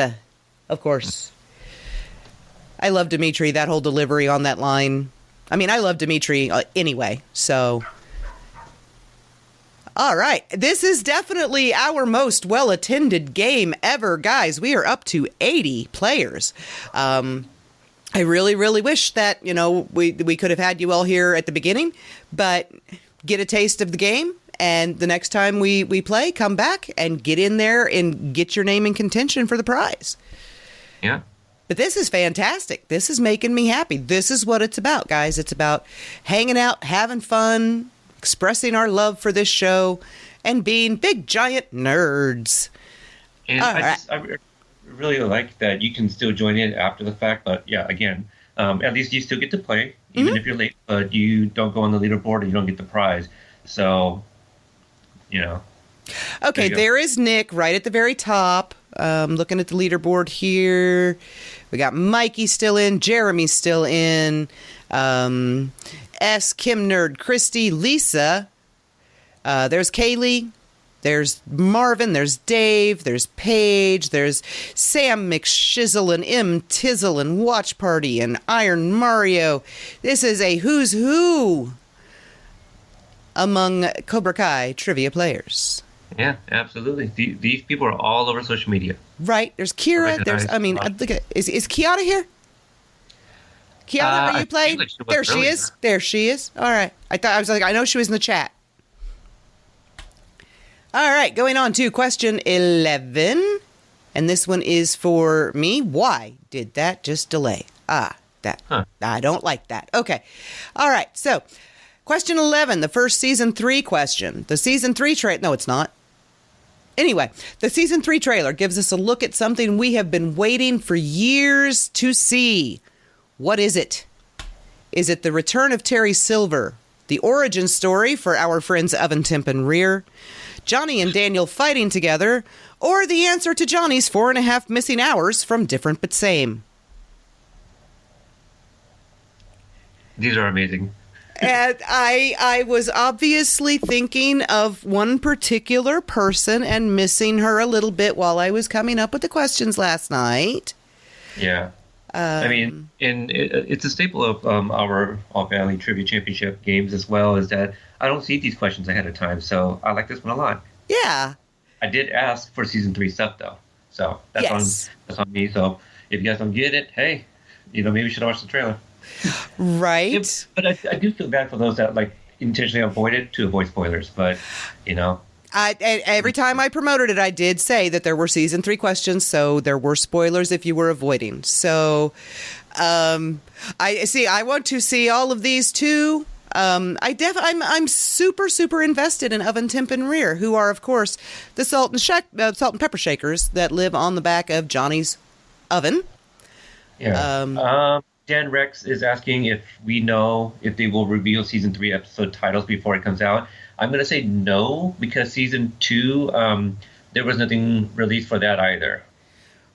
Of course. I love Demetri, that whole delivery on that line. I mean, I love Demetri uh, anyway, so. All right. This is definitely our most well attended game ever, guys. We are up to 80 players. Um, I really, really wish that, you know, we, we could have had you all here at the beginning, but get a taste of the game. And the next time we, we play, come back and get in there and get your name in contention for the prize. Yeah. But this is fantastic. This is making me happy. This is what it's about, guys. It's about hanging out, having fun, expressing our love for this show, and being big giant nerds. And All I, right. just, I really like that you can still join in after the fact. But yeah, again, um, at least you still get to play, even Mm-hmm. if you're late, but you don't go on the leaderboard and you don't get the prize. So, you know, Okay, go. there is Nick right at the very top. Um, looking at the leaderboard here, we got Mikey still in, Jeremy still in, um, S, Kim Nerd, Christy, Lisa. Uh, there's Kaylee. There's Marvin. There's Dave. There's Paige. There's Sam McShizzle and M Tizzle and Watch Party and Iron Mario. This is a who's who among Cobra Kai trivia players. Yeah, absolutely. These people are all over social media. Right. There's Kira. There's. I mean, look at. Is is Kiana here? Kiana, Uh, are you playing? like she there she earlier. is. There she is. All right. I thought I was like I know she was in the chat. All right, going on to question 11. And this one is for me. Why did that just delay? Ah, that. Huh. I don't like that. Okay. All right. So, question 11, the first season 3 question. The season 3 trailer. No, it's not. Anyway, the season 3 trailer gives us a look at something we have been waiting for years to see. What is it? Is it the return of Terry Silver, the origin story for our friends Oven Temp and Rear, Johnny and Daniel fighting together, or the answer to Johnny's four and a half missing hours from Different But Same? These are amazing. And I I was obviously thinking of one particular person and missing her a little bit while I was coming up with the questions last night. Yeah. I Um, mean, and it, it's a staple of um, our All Valley Trivia Championship games as well. Is that I don't see these questions ahead of time, so I like this one a lot. Yeah. I did ask for season three stuff though, so that's Yes. on that's on me. So if you guys don't get it, hey, you know maybe you should watch the trailer. Right. It- but I, I do feel bad for those that like intentionally avoid it to avoid spoilers. But you know, I, every time I promoted it, I did say that there were season three questions, so there were spoilers if you were avoiding. So, um, I see. I want to see all of these too. Um, I def- I'm I'm super super invested in Oven Temp and Rear, who are of course the salt and shak- uh, salt and pepper shakers that live on the back of Johnny's oven. yeah. Um, Um, Dan Rex is asking if we know if they will reveal season three episode titles before it comes out. I'm gonna say no because season two, um, there was nothing released for that either.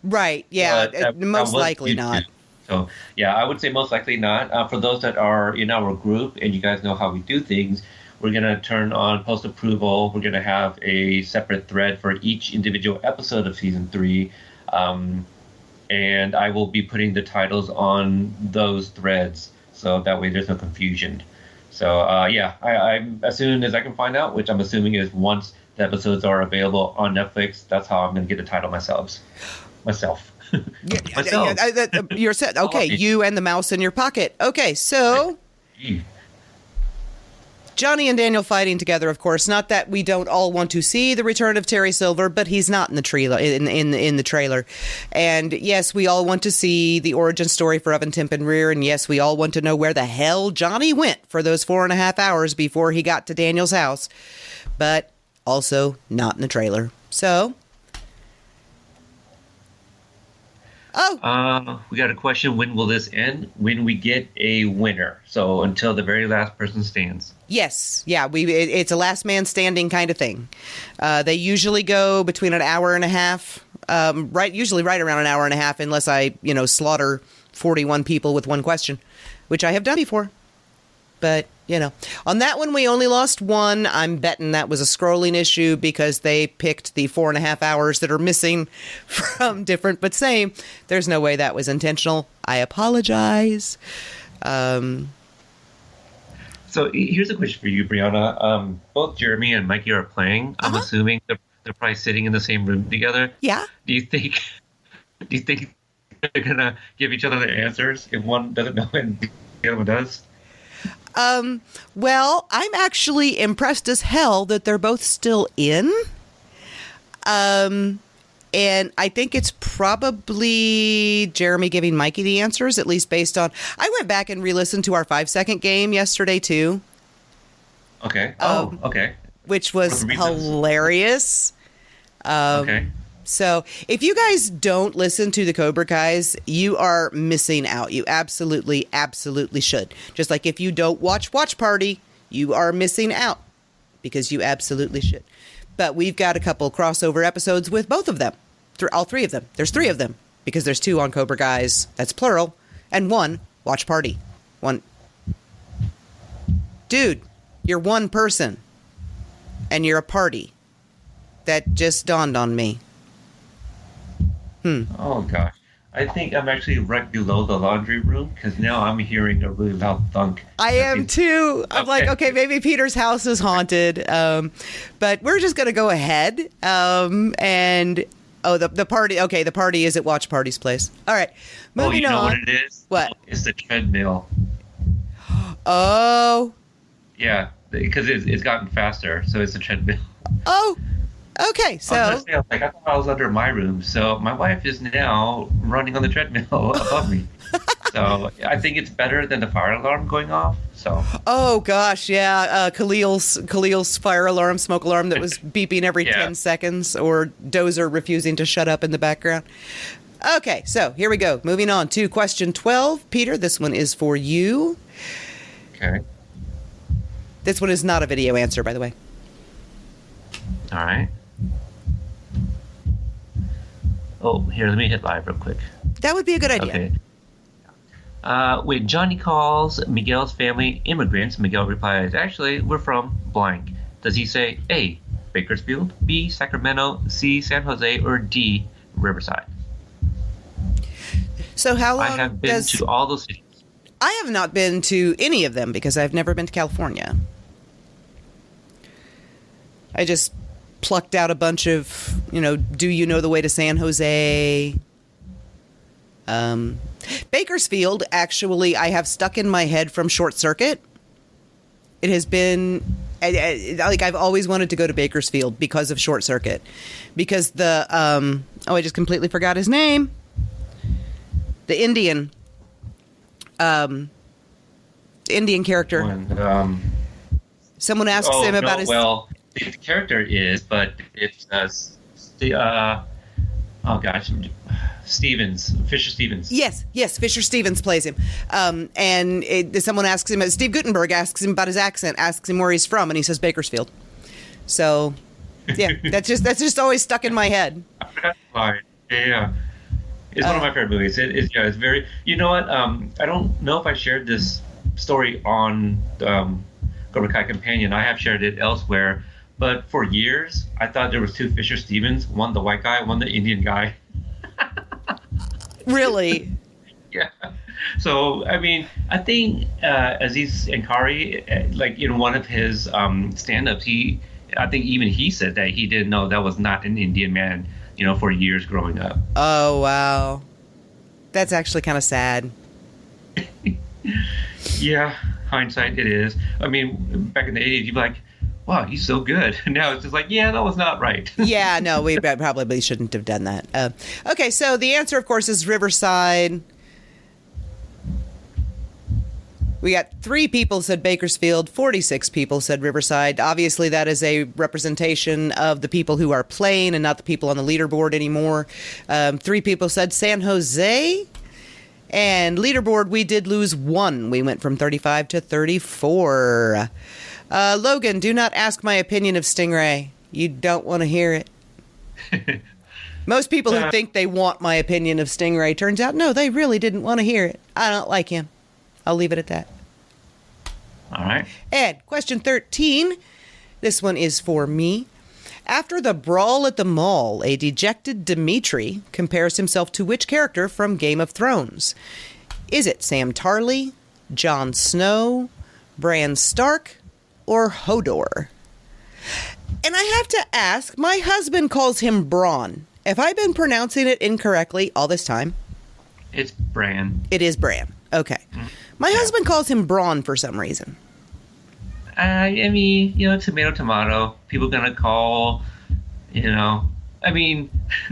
Right? Yeah. But uh, most likely YouTube. not. So yeah, I would say most likely not. Uh, for those that are in our group and you guys know how we do things, we're gonna turn on post approval. We're gonna have a separate thread for each individual episode of season three, um, and I will be putting the titles on those threads so that way there's no confusion. So uh, yeah, I, I'm as soon as I can find out, which I'm assuming is once the episodes are available on Netflix. That's how I'm gonna get the title myself. Myself. myself. Yeah, uh, uh, uh, you're set. Okay, you and the mouse in your pocket. Okay, so. Johnny and Daniel fighting together, of course. Not that we don't all want to see the return of Terry Silver, but he's not in the trailer. In in in the trailer, and yes, we all want to see the origin story for Oven Temp and Rear, and yes, we all want to know where the hell Johnny went for those four and a half hours before he got to Daniel's house, but also not in the trailer. So, oh, Uh, we got a question. When will this end? When we get a winner. So until the very last person stands. Yes, yeah, we it, it's a last man standing kind of thing. Uh, they usually go between an hour and a half, um, right? Usually right around an hour and a half, unless I you know slaughter forty one people with one question, which I have done before. But you know, on that one we only lost one. I'm betting that was a scrolling issue because they picked the four and a half hours that are missing from different but same. There's no way that was intentional. I apologize. Um, So here's a question for you, Brianna. Um, both Jeremy and Mikey are playing. I'm Uh-huh. assuming they're, they're probably sitting in the same room together. Yeah. Do you think? Do you think they're gonna give each other their answers if one doesn't know and the other one does? Um, well, I'm actually impressed as hell that they're both still in. Um, and I think it's probably Jeremy giving Mikey the answers, at least based on. I went back and re listened to our five second game yesterday, too, Okay. Oh, Um, okay. which was hilarious. Um, okay. So, if you guys don't listen to the Cobra Guys, you are missing out. You absolutely, absolutely should. Just like if you don't watch Watch Party, you are missing out because you absolutely should. But we've got a couple crossover episodes with both of them, through all three of them. There's three of them because there's two on Cobra Guys. That's plural, and one Watch Party. One, dude, you're one person, and you're a party. That just dawned on me. Hmm. Oh gosh. I think I'm actually right below the laundry room because now I'm hearing a really loud thunk. I am too. I'm like, Okay. okay, maybe Peter's house is haunted. Um, but we're just gonna go ahead. Um, and oh, the the party. Okay, the party is at Watch Party's place. All right, Oh, you know on. what it is? What? It's the treadmill. Oh, Yeah, because it's, it's gotten faster, so it's a treadmill. oh, okay. I was So say, I was like, I thought I was under my room, so my wife is now running on the treadmill above me. So I think it's better than the fire alarm going off. So Oh gosh, yeah. Uh, Khalil's Khalil's fire alarm, smoke alarm that was beeping every Yeah. ten seconds, or Dozer refusing to shut up in the background. Okay, so here we go. Moving on to question twelve. Peter, this one is for you. okay, This one is not a video answer, by the way. all right. Oh, here, let me hit live real quick. That would be a good idea. Okay. Uh, when Johnny calls Miguel's family immigrants, Miguel replies, Actually, we're from blank. Does he say A, Bakersfield, B, Sacramento, C, San Jose, or D, Riverside? So how long I have been does to all those cities. I have not been to any of them because I've never been to California. I just plucked out a bunch of, you know, do you know the way to San Jose? Um, Bakersfield, actually, I have stuck in my head from Short Circuit. It has been I- I- like I've always wanted to go to Bakersfield because of Short Circuit, because the um, oh, I just completely forgot his name. The Indian, um, the Indian character. When, um, Someone asks oh, him about no, his. well, the character is, but it's uh, the uh, oh gosh, Stevens, Fisher Stevens. Yes, yes, Fisher Stevens plays him. Um, and it, someone asks him, Steve Guttenberg asks him about his accent, asks him where he's from, and he says Bakersfield. So, yeah, that's just that's just always stuck in my head. Yeah. It's one of my favorite movies. It is, yeah, it's very. You know what? Um, I don't know if I shared this story on um, Cobra Kai Companion. I have shared it elsewhere, but for years I thought there was two Fisher Stevens, one the white guy, one the Indian guy. Really, Yeah. So I mean, I think uh, Aziz Ansari, uh, like in one of his um, stand-ups, he, I think even he said that he didn't know that was not an Indian man. You know, for years growing up. oh wow, that's actually kind of sad. Yeah, hindsight, it is. I mean, back in the 80s, you'd be like, wow, he's so good. Now it's just like, yeah, that was not right. yeah, no, we probably shouldn't have done that. Uh, okay, so the answer, of course, is Riverside. We got three people said Bakersfield, 46 people said Riverside. Obviously, that is a representation of the people who are playing and not the people on the leaderboard anymore. Um, three people said San Jose. And leaderboard, we did lose one. We went from 35 to 34. Uh, Logan, do not ask my opinion of Stingray. You don't want to hear it. Most people who think they want my opinion of Stingray turns out no, they really didn't want to hear it. I don't like him. I'll leave it at that. All right. Ed, question 13. This one is for me. After the brawl at the mall, a dejected Demetri compares himself to which character from Game of Thrones? Is it Sam Tarly, Jon Snow, Bran Stark, or Hodor? And I have to ask, my husband calls him Braun. Have I been pronouncing it incorrectly all this time? It's Bran. It is Bran. Okay. My husband calls him Braun for some reason. Uh, I mean, you know, tomato, tomato. People gonna call, you know. I mean,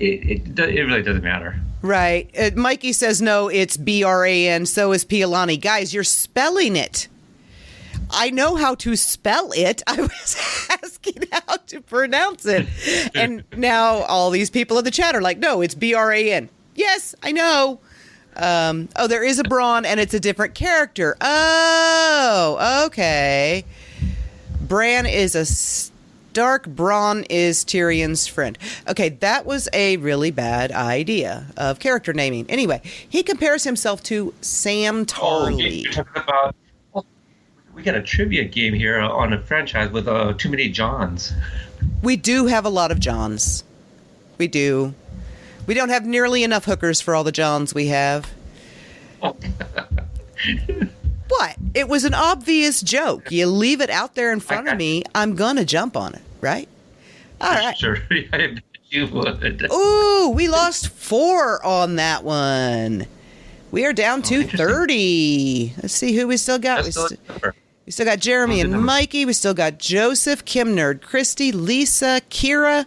it, it it really doesn't matter. Right. Uh, Mikey says no, it's B R A N. So is Pialani. Guys, you're spelling it. I know how to spell it. I was asking how to pronounce it. And now all these people in the chat are like, no, it's B R A N. Yes, I know. Um, oh, there is a Bronn and it's a different character. Oh, okay. Bran is a Stark. Bronn is Tyrion's friend. Okay, that was a really bad idea of character naming. Anyway, he compares himself to Sam Oh, you- Tarly. you're talking about. well, We got a trivia game here on a franchise with uh, too many Johns. We do have a lot of Johns. We do. We don't have nearly enough hookers for all the Johns we have. what? It was an obvious joke. You leave it out there in front of me, I'm gonna jump on it, right? All right. Sure, I bet you would. Ooh, we lost four on that one. We are down to Oh, interesting. 30. Let's see who we still got. We, st-. we still got Jeremy and. Mikey. We still got Joseph, Kim Nerd, Christy, Lisa, Kira,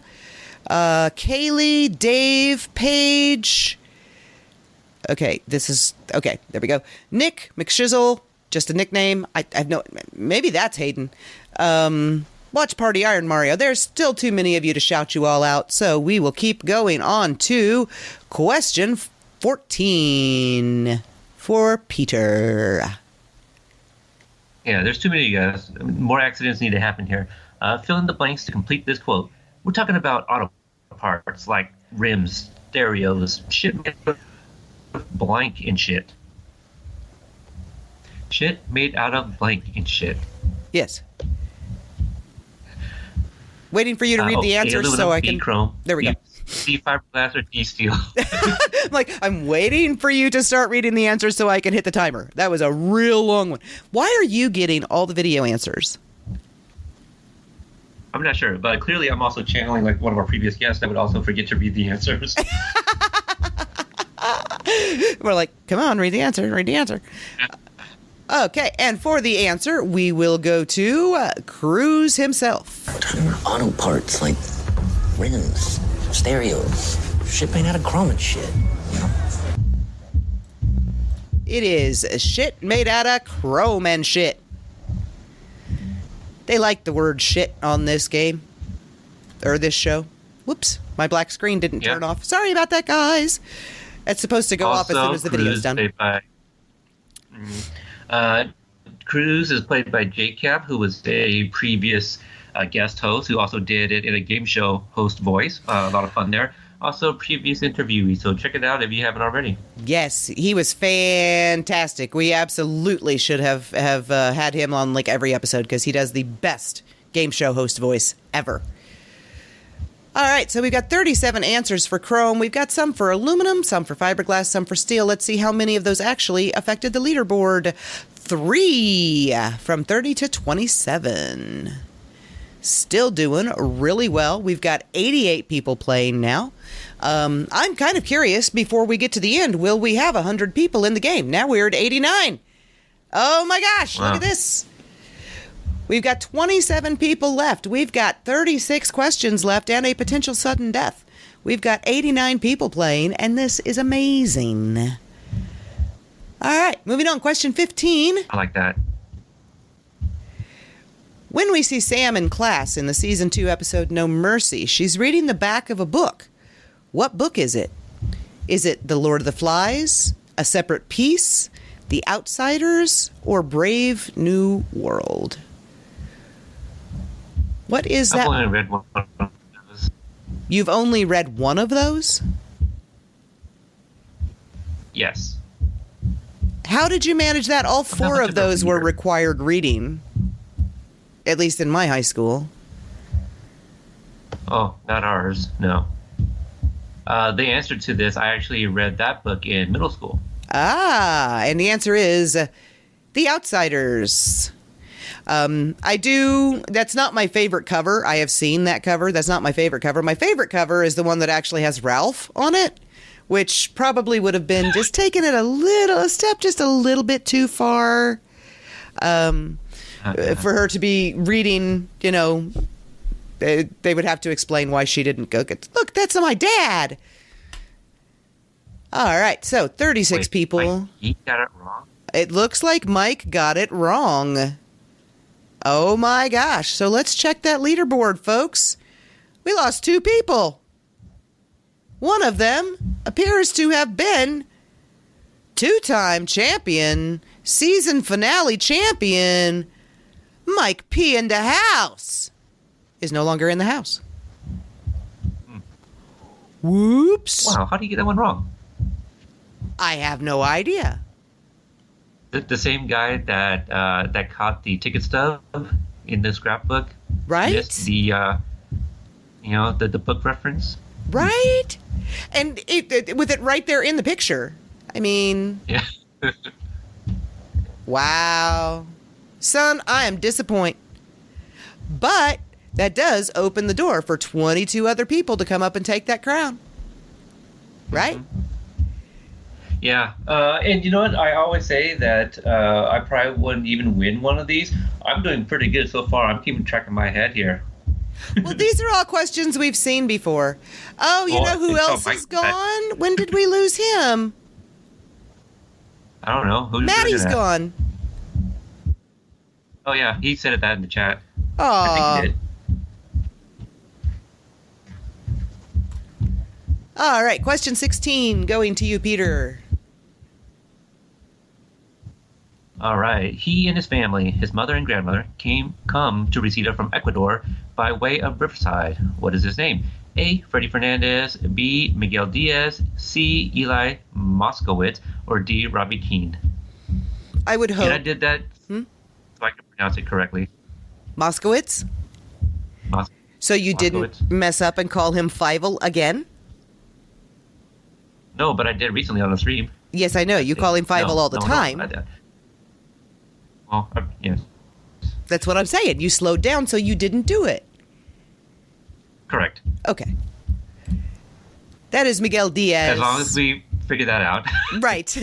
uh, Kaylee, Dave, Paige. Okay, this is okay. There we go. Nick McShizzle, just a nickname. I, I have no. Maybe that's Hayden. Um, Watch Party Iron Mario. There's still too many of you to shout you all out, so we will keep going on to question 14 for Peter. Yeah, there's too many guys. More accidents need to happen here. Uh, fill in the blanks to complete this quote. We're talking about auto parts like rims, stereos, shit made out of blank and shit. Shit made out of blank and shit. Yes. Waiting for you to read Uh, the answer so I can. Chrome, There we go. D fiberglass or T steel. I'm like, I'm waiting for you to start reading the answers so I can hit the timer. That was a real long one. Why are you getting all the video answers? I'm not sure, but clearly I'm also channeling like one of our previous guests that would also forget to read the answers. We're like, come on, read the answer, read the answer. Okay, and for the answer, we will go to uh, Cruz himself. auto parts like rims, stereos, shit made out of chrome and shit. You know? It is shit made out of chrome and shit. They like the word shit on this game or this show. Whoops, my black screen didn't Yeah. turn off. Sorry about that, guys. It's supposed to go off as soon as the video's Cruz done. played by- Mhm. Uh, Cruz is played by Jake Cap, who was a previous uh, guest host, who also did it in a game show host voice. Uh, a lot of fun there. Also, previous interviewee, so check it out if you haven't already. Yes, he was fantastic. We absolutely should have have uh, had him on like every episode because he does the best game show host voice ever. All right, so we've got 37 answers for chrome. We've got some for aluminum, some for fiberglass, some for steel. Let's see how many of those actually affected the leaderboard. Three from 30 to 27. Still doing really well. We've got 88 people playing now. Um, I'm kind of curious before we get to the end, will we have 100 people in the game? Now we're at 89. Oh my gosh, look at this. We've got 27 people left. We've got 36 questions left and a potential sudden death. We've got 89 people playing, and this is amazing. All right, moving on. Question 15. I like that. When we see Sam in class in the season two episode No Mercy, she's reading the back of a book. What book is it? Is it The Lord of the Flies, A Separate Peace, The Outsiders, or Brave New World? What is I've that? only read one of those. You've only read one of those? Yes. How did you manage that? All four of those were required reading, at least in my high school. Oh, not ours. No. Uh, the answer to this, I actually read that book in middle school. Ah, and the answer is uh, The Outsiders. Um, I do. That's not my favorite cover. I have seen that cover. That's not my favorite cover. My favorite cover is the one that actually has Ralph on it, which probably would have been just taking it a little, a step just a little bit too far. Um, Uh, for her to be reading, you know, they, they would have to explain why she didn't go get. Look, that's my dad. All right, so 36 wait, people. Mike, he got it wrong. It looks like Mike got it wrong. Oh my gosh. So let's check that leaderboard, folks. We lost two people. One of them appears to have been two time champion, season finale champion, Mike P. in the house. Is no longer in the house. Whoops. Wow, how do you get that one wrong? I have no idea. The, the same guy that uh, that caught the ticket stub in the scrapbook, Right? the uh, you know the the book reference. Right? And it, it- with it right there in the picture. I mean, Yeah. wow. Son, I am disappointed. But that does open the door for 22 other people to come up and take that crown. Right? Yeah, uh, and you know what? I always say that uh, I probably wouldn't even win one of these. I'm doing pretty good so far. I'm keeping track of my head here. well, these are all questions we've seen before. Oh, you Oh, know who so. else Mike- is gone? When did we lose him? I don't know who's Maddie's gone. Oh yeah, he said it that in the chat. I Aw. think he did. All right, question 16 going to you, Peter. All right. He and his family, his mother and grandmother, came come to Reseda from Ecuador by way of Riverside. What is his name? A. Freddie Fernandez. B. Miguel Diaz. C. Eli Moskowitz. Or D. Robby Keene. I would hope. And I did that Hmm? So I can pronounce it correctly. Moskowitz. Mos- So you didn't mess up and call him Fievel again? no, but I did recently on the stream. Yes, I know. You call him Fievel No, all the no, no, time. I did. well, uh, yes, That's what I'm saying. You slowed down, so you didn't do it. correct. Okay. That is Miguel Diaz. As long as we figure that out. Right.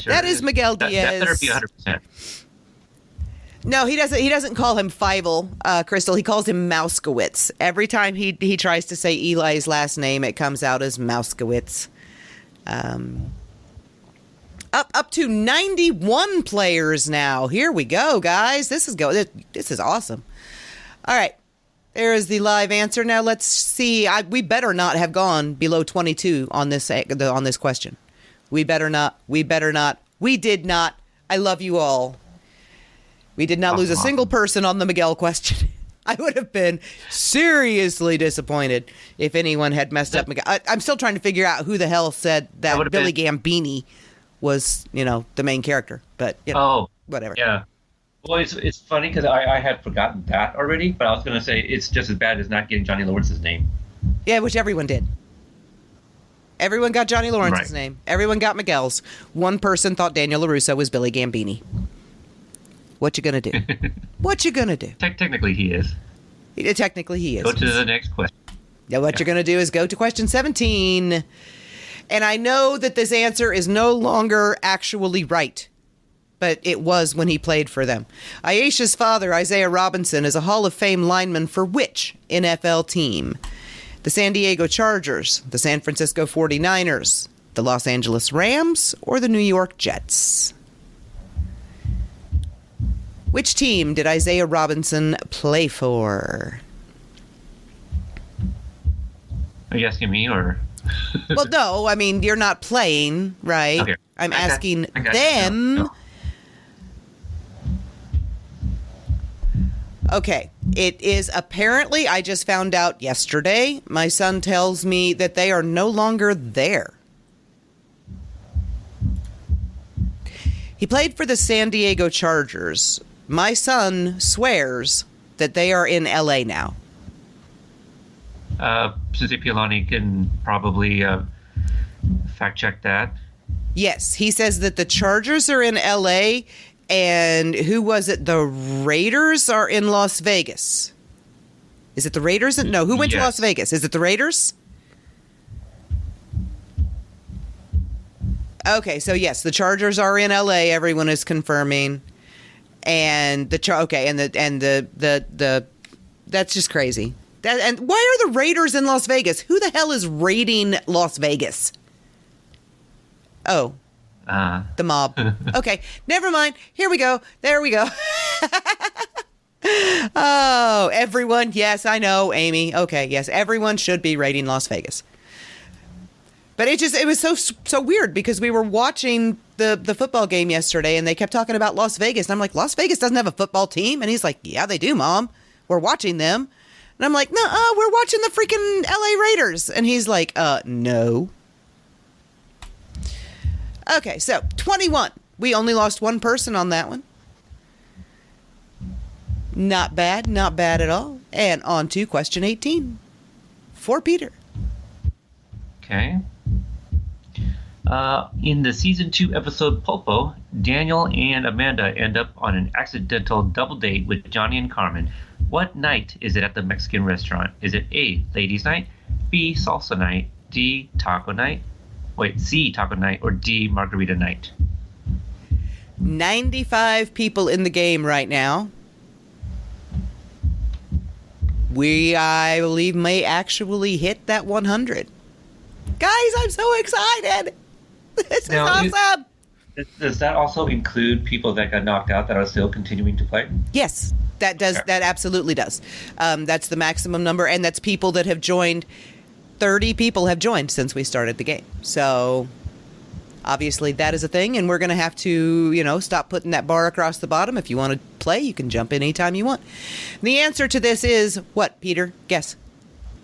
Sure that is Miguel That, Diaz. that better be 100%. No, he doesn't. He doesn't call him Fievel, uh, Crystal. He calls him Mouskowitz. Every time he he tries to say Eli's last name, it comes out as Mouskowitz. Um, up up to ninety one players now. Here we go, guys. This is go. This, this is awesome. All right, there is the live answer. Now let's see. I, we better not have gone below twenty two on this on this question. We better not. We better not. We did not. I love you all. We did not lose a uh-huh. single person on the Miguel question. I would have been seriously disappointed if anyone had messed up Miguel. I, I'm still trying to figure out who the hell said that would've Billy been- Gambini was, you know, the main character. But you know, Oh, whatever. Yeah. Well, it's, it's funny because I, I had forgotten that already, but I was going to say it's just as bad as not getting Johnny Lawrence's name. Yeah, which everyone did. Everyone got Johnny Lawrence's Right. name. Everyone got Miguel's. One person thought Daniel LaRusso was Billy Gambini. What you gonna do? what you gonna do? Te- technically, he is. Uh, Technically, he is. Go to the next question. Now, what you're going to do is go to question 17. And I know that this answer is no longer actually right, but it was when he played for them. Aisha's father, Isaiah Robinson, is a Hall of Fame lineman for which NFL team? The San Diego Chargers, the San Francisco 49ers, the Los Angeles Rams, or the New York Jets? Which team did Isaiah Robinson play for? Are you asking me or? well, no, I mean you're not playing, right? Okay. I'm I got- asking I got them. No, no. Okay, it is apparently I just found out yesterday. My son tells me that they are no longer there. He played for the San Diego Chargers. My son swears that they are in LA now. Uh, Susie Pilani can probably uh, fact check that. Yes, he says that the Chargers are in LA and who was it? The Raiders are in Las Vegas. Is it the Raiders? No, who went to Las Vegas? Is it the Raiders? Okay, so yes, the Chargers are in LA. Everyone is confirming, and the char- okay, and the and the the the that's just crazy. That and why are the Raiders in Las Vegas? Who the hell is raiding Las Vegas? Oh, Uh, the mob. okay, never mind. Here we go. There we go. oh, everyone. Yes, I know, Amy. Okay, yes, everyone should be raiding Las Vegas. But it just it was so so weird because we were watching the the football game yesterday and they kept talking about Las Vegas and I'm like Las Vegas doesn't have a football team and he's like yeah they do mom we're watching them and I'm like no uh, we're watching the freaking LA Raiders and he's like uh no Okay, so 21. We only lost one person on that one. Not bad, not bad at all. And on to question 18 for Peter. okay. Uh, in the season two episode Pulpo, Daniel and Amanda end up on an accidental double date with Johnny and Carmen. What night is it at the Mexican restaurant? Is it A, ladies' night, B, salsa night, D, taco night, wait, C, taco night, or D, margarita night? 95 people in the game right now. We, I believe, may actually hit that 100. Guys, I'm so excited. This Now, is- awesome. Does- Does that also include people that got knocked out that are still continuing to play? Yes, that does. Okay. That absolutely does. Um, that's the maximum number, and that's people that have joined. Thirty people have joined since we started the game. So obviously that is a thing, and we're going to have to, you know, stop putting that bar across the bottom. If you want to play, you can jump in anytime you want. The answer to this is what, Peter? Guess.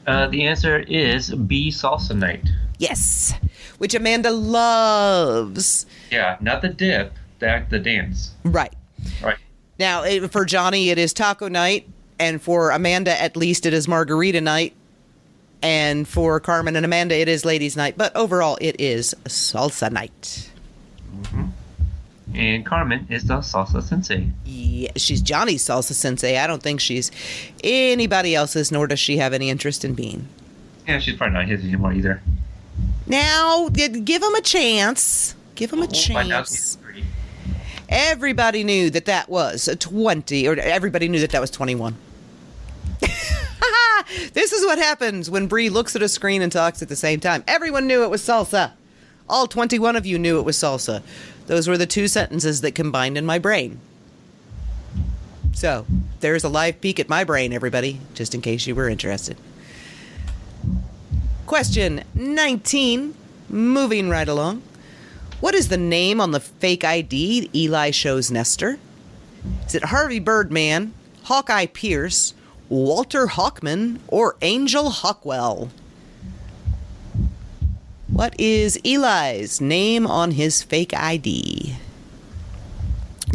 Uh, the answer is B, salsa night. Yes, which Amanda loves. Yeah, not the dip, the, the dance. Right. Right. Now, it, for Johnny, it is taco night, and for Amanda, at least, it is margarita night, and for Carmen and Amanda, it is ladies' night. But overall, it is salsa night. Mm-hmm. And Carmen is the salsa sensei. Yeah, she's Johnny's salsa sensei. I don't think she's anybody else's, nor does she have any interest in being. Yeah, she's probably not his anymore either. Now, give him a chance. Give him a out chance. Everybody knew that that was a 20, or everybody knew that that was 21. this is what happens when Bree looks at a screen and talks at the same time. Everyone knew it was salsa. All 21 of you knew it was salsa. Those were the two sentences that combined in my brain. So, there's a live peek at my brain, everybody, just in case you were interested. Question 19. Moving right along. What is the name on the fake ID Eli shows Nestor? Is it Harvey Birdman, Hawkeye Pierce, Walter Hawkman, or Angel Hawkwell? What is Eli's name on his fake ID?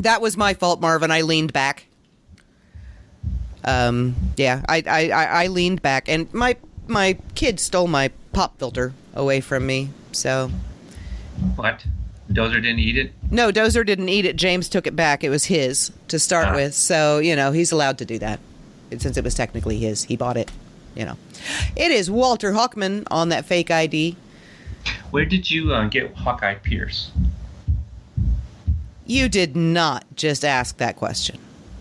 That was my fault, Marvin. I leaned back. Um, yeah, I, I, I, I leaned back, and my my kid stole my pop filter away from me. So What? Dozer didn't eat it? no, Dozer didn't eat it. James took it back. It was his to start Ah. with. So, you know, he's allowed to do that. Since it was technically his, he bought it, you know. It is Walter Hawkman on that fake ID. Where did you uh, get Hawkeye Pierce? You did not just ask that question.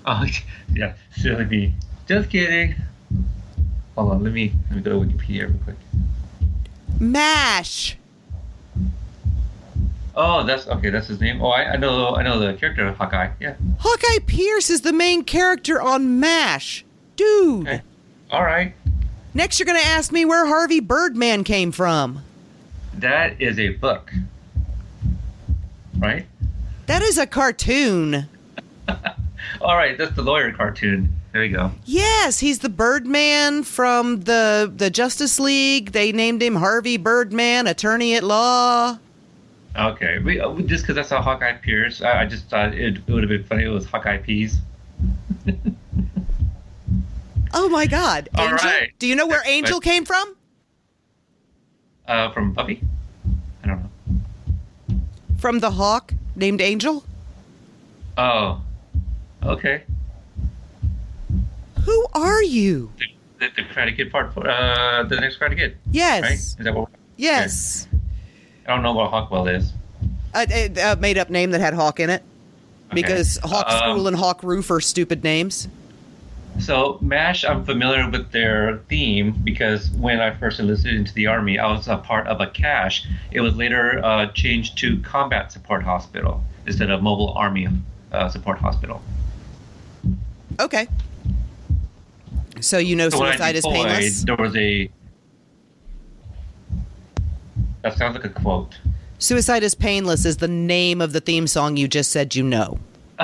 Oh, yeah, silly me. Just kidding. Hold on, let me let me go to Wikipedia real quick. MASH! Oh, that's okay. That's his name. Oh, I, I know. I know the character of Hawkeye. Yeah. Hawkeye Pierce is the main character on MASH. Dude! Okay. All right. Next, you're to ask me where Harvey Birdman came from. That is a book. Right. That is a cartoon. All right. That's the lawyer cartoon. There you go. Yes, he's the Birdman from the the Justice League. They named him Harvey Birdman, attorney at law. Okay. We, uh, just because I saw Hawkeye Pierce, I, I just thought it, it would have been funny. if It was Hawkeye Peas. Oh my God, All Angel! right. Do you know where Angel But- came from? Uh, from Buffy. I don't know. from the hawk named Angel? Oh, okay. Who are you? The, the Karate Kid part, uh, the next Karate Kid, Yes. right? Is that what? Yes. I don't know what Hawkwell is. A, a, made up name that had Hawk in it. Because Hawk Um, School and Hawk Roof are stupid names. So MASH, I'm familiar with their theme because when I first enlisted into the army, I was a part of a cache. It was later uh, changed to Combat Support Hospital instead of Mobile Army uh, Support Hospital. Okay. So you know So suicide is painless? there was a. That sounds like a quote. Suicide is painless is the name of the theme song you just said you know.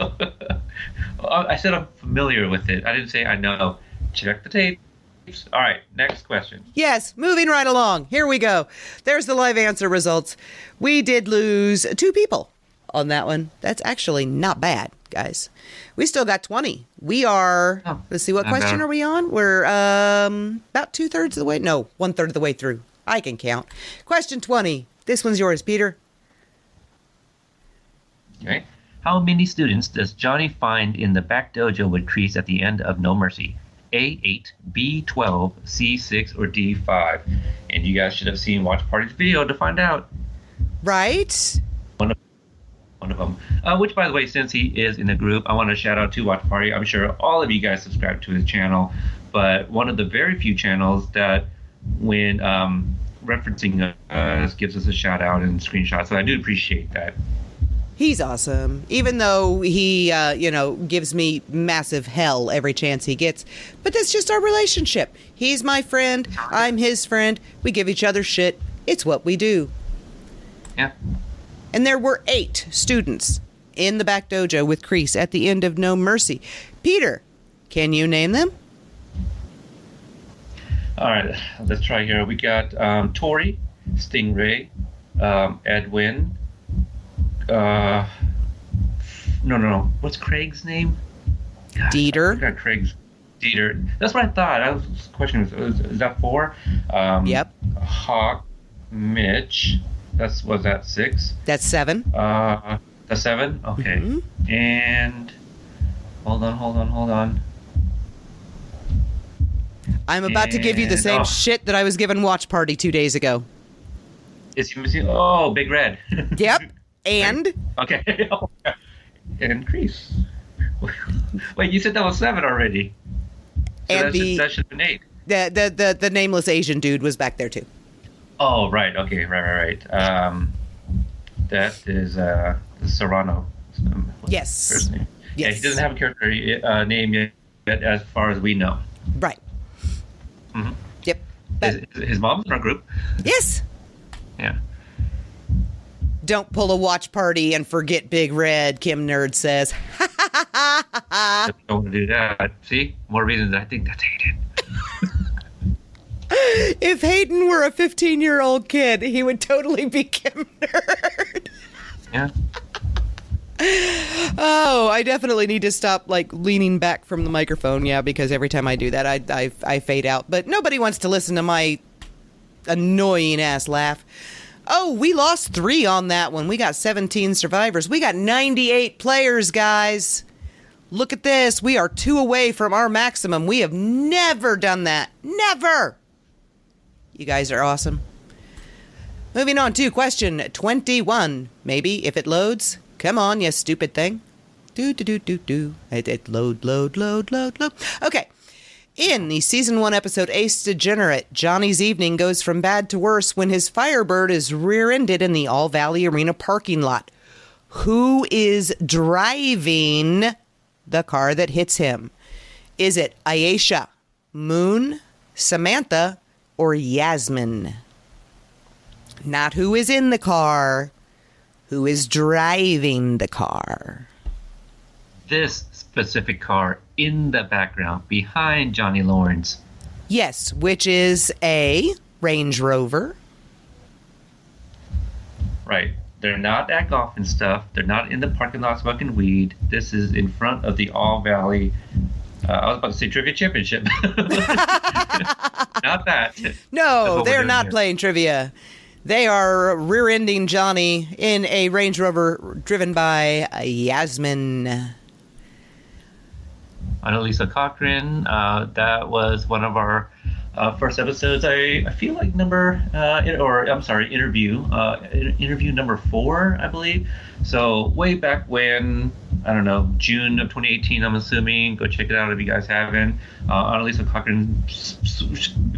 I said I'm familiar with it. I didn't say I know. Check the tape. All right, next question. Yes, moving right along. Here we go. There's the live answer results. We did lose two people on that one. That's actually not bad, guys. We still got 20. We are, Oh, let's see, what not question bad. are we on? We're um, about two thirds of the way. No, one third of the way through. I can count. Question 20. This one's yours, Peter. Okay. How many students does Johnny find in the back dojo with Kreese at the end of No Mercy? A8, B12, C6, or D5? And you guys should have seen Watch Party's video to find out Right? One of them. Uh, which, by the way, since he is in the group, I want to shout out to Watch Party. I'm sure all of you guys subscribe to his channel, but one of the very few channels that, when um, referencing us, gives us a shout out and screenshot. So I do appreciate that. He's awesome, even though he, uh, you know, gives me massive hell every chance he gets. But that's just our relationship. He's my friend. I'm his friend. We give each other shit. It's what we do. Yeah. And there were eight students in the back dojo with Kreese at the end of No Mercy. Peter, can you name them? All right, let's try here. We got um, Tori, Stingray, um, Edwin. Uh, no, no, no. What's Craig's name? God, I Dieter. forgot Craig's. Dieter. That's what I thought. I was questioning. Is, is that four? Um, Yep. Hawk, Mitch. That's was that six? That's seven. Uh, the seven. Okay. Mhm. And hold on, hold on, hold on. I'm about to give you the same oh. shit that I was given Watch Party two days ago. Is he missing? Oh, Big Red. Yep. And Okay. Increase. Wait, you said that was seven already. So And that, the- should, that should have been eight. the, the, the, the nameless Asian dude was back there too. Oh, right. Okay. Right. Right. Right. Um, that is uh, Serrano. Yes. Name. Yeah, Yes. he doesn't have a character uh, name yet, yet, as far as we know. Right. Mm-hmm. Yep. But, His, his mom's in our group. yes. Yeah. Don't pull a watch party and forget Big Red, Kim Nerd says. Don't want to do that. See, more reasons I think that's Hayden. if Hayden were a 15 year old kid, he would totally be Kim Nerd. Yeah. Oh, I definitely need to stop like leaning back from the microphone. Yeah, because every time I do that, I, I, I fade out. But nobody wants to listen to my annoying ass laugh. Oh, we lost three on that one. We got 17 survivors. We got 98 players, guys. Look at this. We are two away from our maximum. We have never done that. Never. You guys are awesome. Moving on to question 21. Maybe if it loads. Come on, you stupid thing. Do, do, do, do, do. It, it load, load, load, load, load. Okay. In the season one episode Ace Degenerate, Johnny's evening goes from bad to worse when his Firebird is rear ended in the All Valley Arena parking lot. Who is driving the car that hits him? Is it Aisha, Moon, Samantha, or Yasmin? Not who is in the car, who is driving the car. This specific car in the background behind Johnny Lawrence. Yes, which is a Range Rover. Right. They're not at golf and stuff. They're not in the parking lot smoking weed. This is in front of the All Valley. Uh, I was about to say Trivia Championship. not that. No, they're not here. playing trivia. They are rear ending Johnny in a Range Rover driven by Yasmin. Annalisa Cochrane. Uh, that was one of our uh, first episodes. I, I feel like number, uh, or I'm sorry, interview, uh, interview number four, I believe. So way back when, I don't know, June of 2018, I'm assuming. Go check it out if you guys haven't. Uh, Annalisa Cochrane,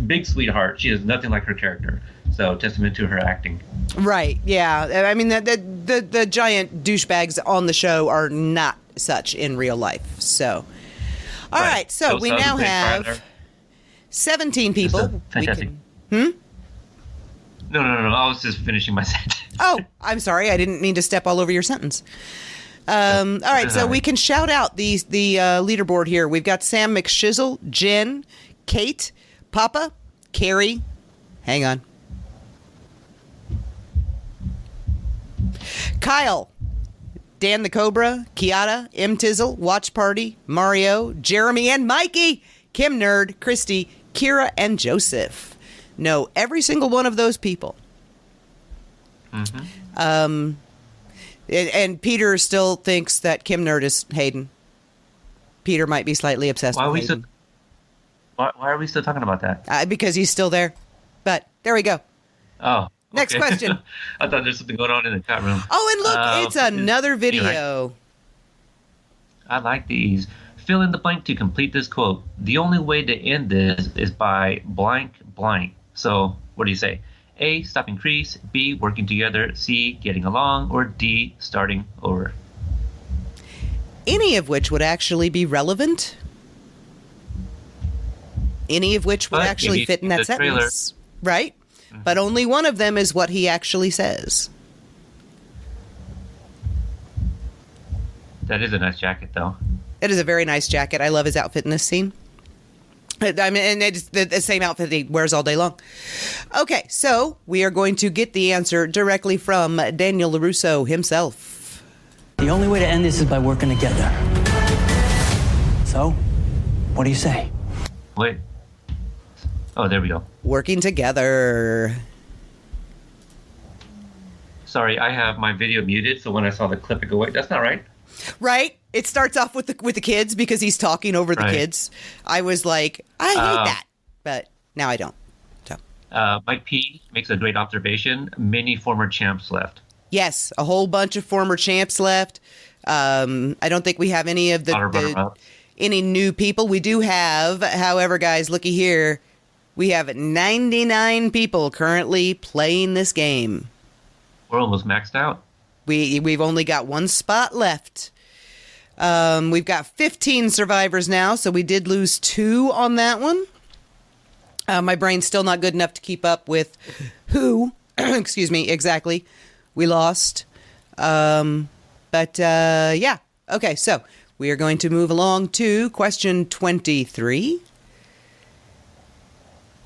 big sweetheart. She is nothing like her character. So testament to her acting. Right. Yeah. I mean, the the the, the giant douchebags on the show are not such in real life. So, all right. Right. so we now have trailer. 17 people. Just a We fantastic- can- No, no, no, no. I was just finishing my sentence. Oh, I'm sorry. I didn't mean to step all over your sentence. Um, all right, so we can shout out the the uh, leaderboard here. We've got Sam McShizzle, Jen, Kate, Papa, Carrie. Hang on. Kyle, Dan the Cobra, Kiata, M Tizzle, Watch Party, Mario, Jeremy, and Mikey, Kim Nerd, Christy, Kira, and Joseph. No, every single one of those people. Um, and, and Peter still thinks that Kim Nerd is Hayden. Peter might be slightly obsessed Why are with we still? Hayden Why, why are we still talking about that? uh, because he's still there. But there we go. Oh. Next okay. question. I thought there's something going on in the chat room. Oh, and look, Uh, it's another video. I like these. Fill in the blank to complete this quote. The only way to end this is by blank blank. So, what do you say? A. Stopping Kreese. B. Working together. C. Getting along. Or D. Starting over. Any of which would actually be relevant. Any of which would But actually fit in that sentence, trailer- Mm-hmm. But only one of them is what he actually says. That is a nice jacket, though. It is a very nice jacket. I love his outfit in this scene. I mean, and it's the, the same outfit he wears all day long. Okay, so we are going to get the answer directly from Daniel LaRusso himself. The only way to end this is by working together. So, what do you say? Wait. Oh, there we go. Working together. Sorry, I have my video muted, so when I saw the clip, I go, wait, that's not right. Right? It starts off with the with the kids because he's talking over the Right. kids. I was like, I hate Uh, that, but now I don't. So Uh, Mike P makes a great observation. Many former champs left. yes, a whole bunch of former champs left. Um, I don't think we have any of the, the any new people. We do have, however, guys, looky here. We have 99 people currently playing this game. We're almost maxed out. We we've only got one spot left. Um, we've got 15 survivors now, so we did lose two on that one. Uh, my brain's still not good enough to keep up with who, excuse me, exactly we lost. Um, but uh, yeah, okay. So we are going to move along to question 23.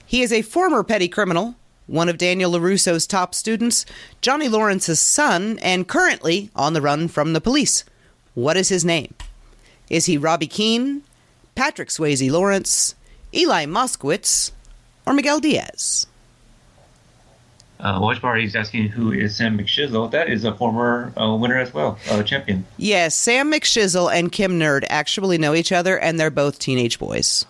He is a former petty criminal, one of Daniel LaRusso's top students, Johnny Lawrence's son, and currently on the run from the police. What is his name? Is he Robby Keene, Patrick Swayze Lawrence, Eli Moskowitz, or Miguel Diaz? Uh, Watch Bar, he's asking who is Sam McShizzle. That is a former uh, winner as well, uh, champion. Yes, Sam McShizzle and Kim Nerd actually know each other, and they're both teenage boys.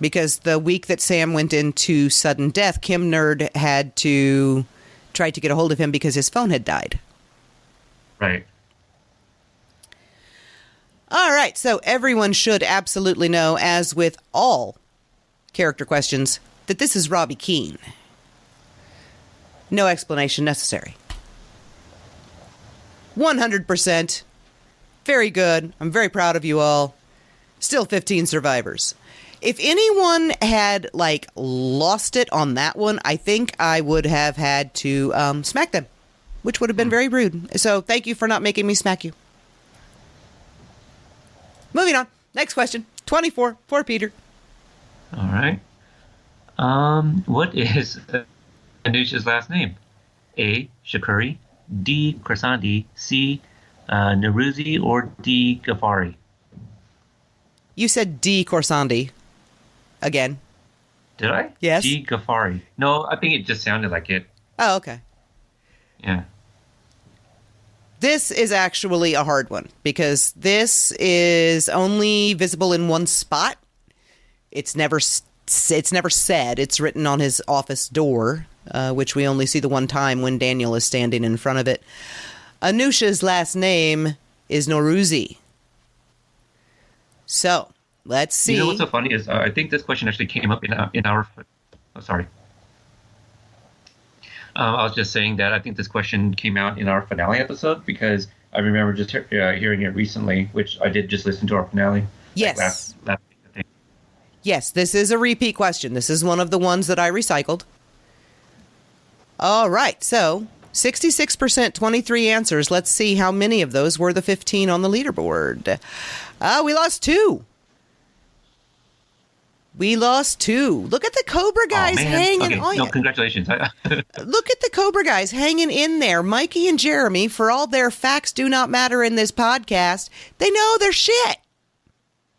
Because the week that Sam went into sudden death, Kim Nerd had to try to get a hold of him because his phone had died. Right. All right, so everyone should absolutely know, as with all character questions, that this is Robby Keene. No explanation necessary. 100%. Very good. I'm very proud of you all. Still 15 survivors. If anyone had, like, lost it on that one, I think I would have had to um, smack them, which would have been very rude. So thank you for not making me smack you. Moving on. Next question. 24 for Peter. All right. Um, what is Anusha's last name? A. Shakuri, D. Krasandi, C. Uh, Naruzi, or D. Ghaffari? You said D. Corsandi. Again. Did I? Yes. G Gafari. No, I think it just sounded like it. Oh, okay. Yeah. This is actually a hard one because this is only visible in one spot. It's never it's never said. It's written on his office door, uh, which we only see the one time when Daniel is standing in front of it. Anusha's last name is Noruzi. So let's see. You know what's so funny is uh, I think this question actually came up in our, in our. Oh, sorry. Um, I was just saying that I think this question came out in our finale episode because I remember just uh, hearing it recently, which I did just listen to our finale. like Yes. last, last week. Yes, this is a repeat question. This is one of the ones that I recycled. All right, so 66%, 23 answers. Let's see how many of those were the 15 on the leaderboard. Ah, we lost two. We lost two. Look at the Cobra guys oh, hanging okay. on. No, congratulations. Look at the Cobra guys hanging in there. Mikey and Jeremy, for all their facts do not matter in this podcast, they know their shit.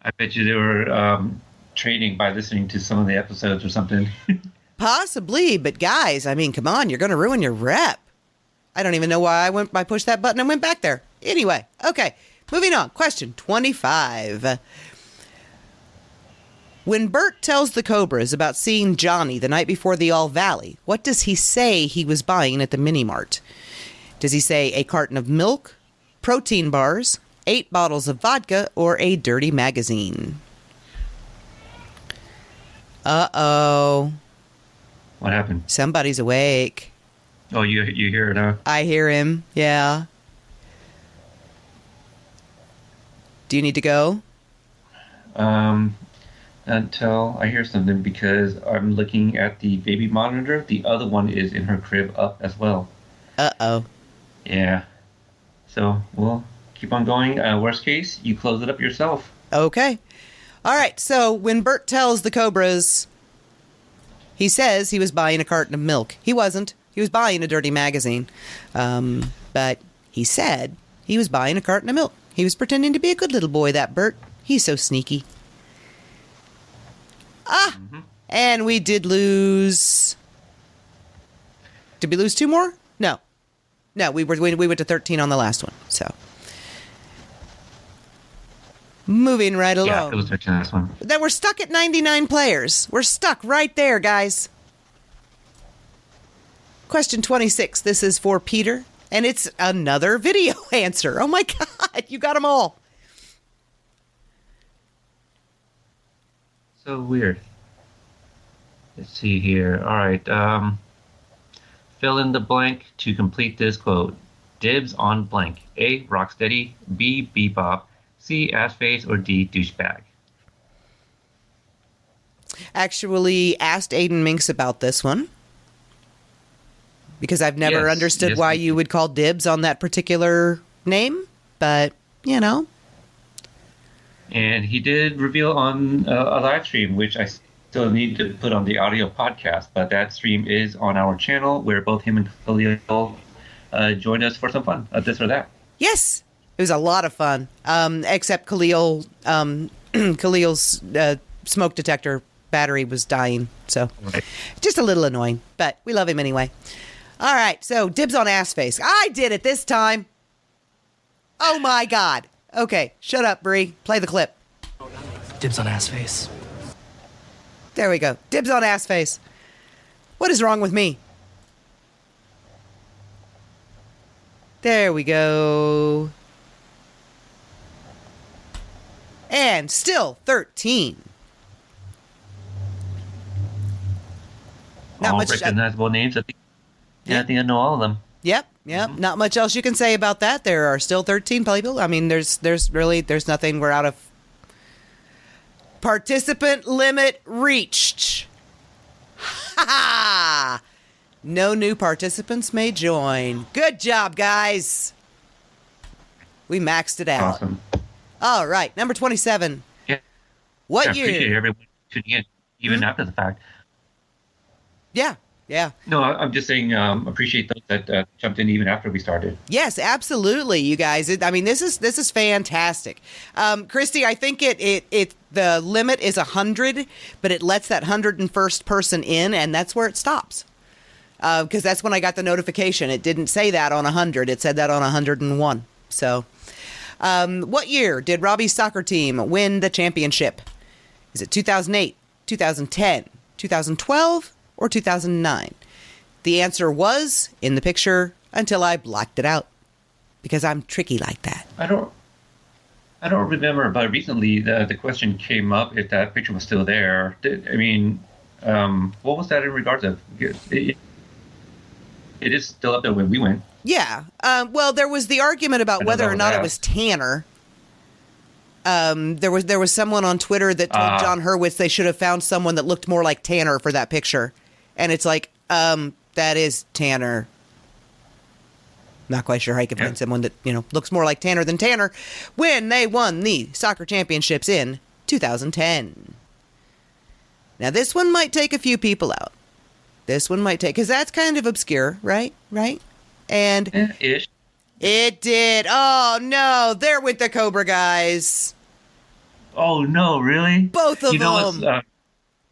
I bet you they were um, training by listening to some of the episodes or something. Possibly, but guys, I mean, come on, you're going to ruin your rep. I don't even know why I went. I pushed that button and went back there. Anyway, okay, moving on. Question twenty-five. When Bert tells the Cobras about seeing Johnny the night before the All Valley, what does he say he was buying at the mini mart? Does he say a carton of milk, protein bars, eight bottles of vodka, or a dirty magazine? Uh oh. what happened? Somebody's awake. Oh, you you hear it, huh? I hear him. Yeah. Do you need to go? Um, until I hear something because I'm looking at the baby monitor. The other one is in her crib up as well. Uh oh. Yeah. So we'll keep on going. Uh, worst case, you close it up yourself. Okay. All right. So when Bert tells the Cobras, he says he was buying a carton of milk. He wasn't. He was buying a dirty magazine. Um, but he said he was buying a carton of milk. He was pretending to be a good little boy, that Bert. He's so sneaky. Ah! And we did lose. Did we lose two more? No. No, we were we we went to 13 on the last one. So moving right along. Yeah, it was actually this one. That we're stuck at 99 players. We're stuck right there, guys. Question 26. This is for Peter, and it's another video answer. Oh my God, you got them all. So weird. Let's see here. All right. Um, fill in the blank to complete this quote. Dibs on blank. A. Rocksteady. B. Bebop. C. Assface. Or D. Douchebag. Actually, asked Aedin Mincks about this one because I've never Yes, understood yes, why you would call dibs on that particular name, but you know, And he did reveal on uh, a live stream, which I still need to put on the audio podcast, but that stream is on our channel where both him and Khalil uh, joined us for some fun, uh, this or that. Yes, it was a lot of fun. Um, except Khalil, um, Khalil's uh, smoke detector battery was dying, so Right. just a little annoying. But we love him anyway. All right, so dibs on ass face. I did it this time. Oh my god. Okay, shut up, Bree. Play the clip. Dibs on ass face. There we go. Dibs on ass face. What is wrong with me? There we go. And still 13. Not all much. uh, recognizable names. I think, yeah, Yeah. I think I know all of them. Yep, yep. Not much else you can say about that. There are still 13 people. I mean, there's there's really there's nothing. We're out of participant limit reached. Ha ha! No new participants may join. Good job, guys. We maxed it out. Awesome. All right, number 27. Yeah. What I appreciate year? everyone tuning in, even Hmm? after the fact. Yeah. Yeah. No, I'm just saying. Um, appreciate those that uh, jumped in even after we started. Yes, absolutely, you guys. It, I mean, this is this is fantastic. Um, Christy, I think it it it the limit is a hundred, but it lets that hundred and first person in, and that's where it stops. Because that's when I got the notification. It didn't say that on a hundred; it said that on hundred and one. So, um, what year did Robby's soccer team win the championship? Is it 2008, 2010, 2012, or 2009? The answer was in the picture until I blocked it out because I'm tricky like that. I don't. I don't remember, but recently the the question came up if that picture was still there. Did, I mean, um, what was that in regards of? It, it, it is still up there when we went. Yeah. Um, well, there was the argument about whether or not it was Tanner. Um, there was there was someone on Twitter that told Ah. Jon Hurwitz they should have found someone that looked more like Tanner for that picture, and it's like, um, that is Tanner. Not quite sure how you can find someone that you know looks more like Tanner than Tanner when they won the soccer championships in 2010. Now this one might take a few people out. This one might take because that's kind of obscure, right? Right? And ish. it did. Oh no, there went the Cobra guys. Oh no, really? Both of you know them.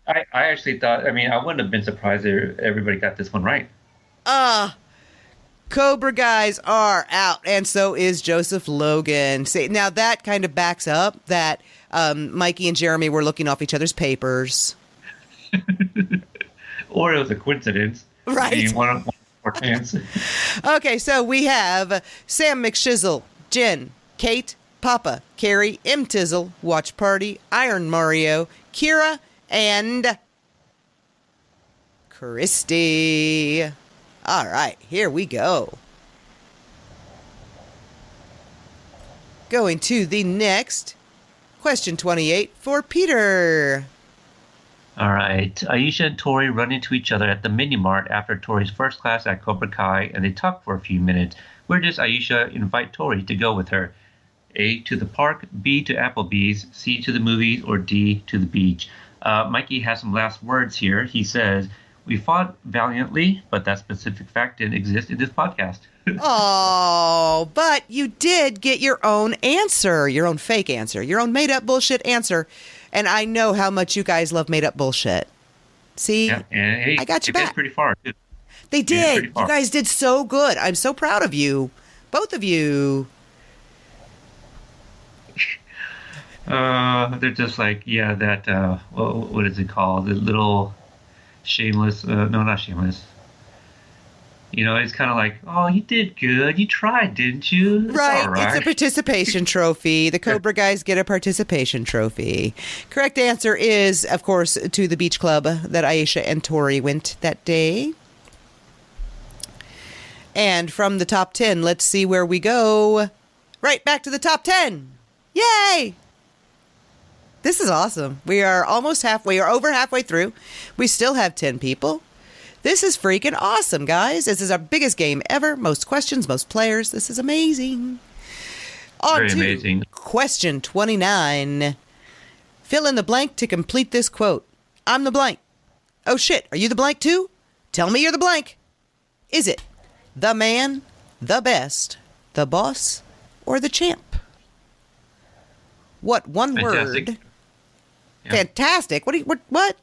Uh, I I actually thought. I mean, I wouldn't have been surprised if everybody got this one right. Ah, Cobra guys are out, and so is Joseph Logan. See, now that kind of backs up that um, Mikey and Jeremy were looking off each other's papers. Or it was a coincidence. Right. I mean, one one. Okay, so we have Sam McShizzle, Jen, Kate, Papa, Carrie, M Tizzle, Watch Party, Iron Mario, Kira, and Christy. All right, here we go. Going to the next question 28 for Peter. All right. Aisha and Tori run into each other at the mini mart after Tori's first class at Cobra Kai, and they talk for a few minutes. Where does Aisha invite Tori to go with her? A to the park, B to Applebee's, C to the movies, or D to the beach? Uh, Mikey has some last words here. He says, "We fought valiantly, but that specific fact didn't exist in this podcast." Oh, but you did get your own answer, your own fake answer, your own made up bullshit answer. And I know how much you guys love made up bullshit. See? yeah, and hey, I got you back. pretty far. Too. They did. You guys did so good. I'm so proud of you. Both of you. Uh, they're just like, yeah, that, uh, what, what is it called? The little shameless, uh, no, not shameless. You know, it's kind of like, oh, you did good. You tried, didn't you? It's right. all It's a participation trophy. The Cobra guys get a participation trophy. Correct answer is, of course, to the beach club that Aisha and Tori went that day. And from the top 10, let's see where we go. Right back to the top 10. Yay! This is awesome. We are almost halfway, or over halfway through. We still have 10 people. This is freaking awesome, guys. This is our biggest game ever. Most questions, most players. This is amazing. On Very to amazing. Question 29. Fill in the blank to complete this quote. I'm the blank. Oh shit, are you the blank too? Tell me you're the blank. Is it the man, the best, the boss, or the champ? What one Fantastic. word? Yeah. Fantastic. What do you, what what?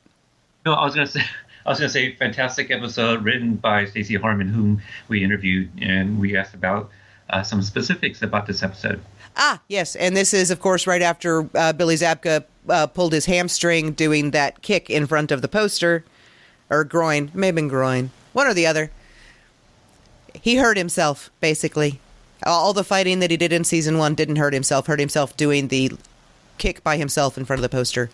No, I was gonna say, I was gonna say, fantastic episode written by Stacey Harmon, whom we interviewed, and we asked about uh, some specifics about this episode. Ah, yes, and this is, of course, right after uh, Billy Zabka uh, pulled his hamstring doing that kick in front of the poster, or groin, maybe groin, one or the other. He hurt himself, basically. All the fighting that he did in season one didn't hurt himself. Hurt himself doing the kick by himself in front of the poster.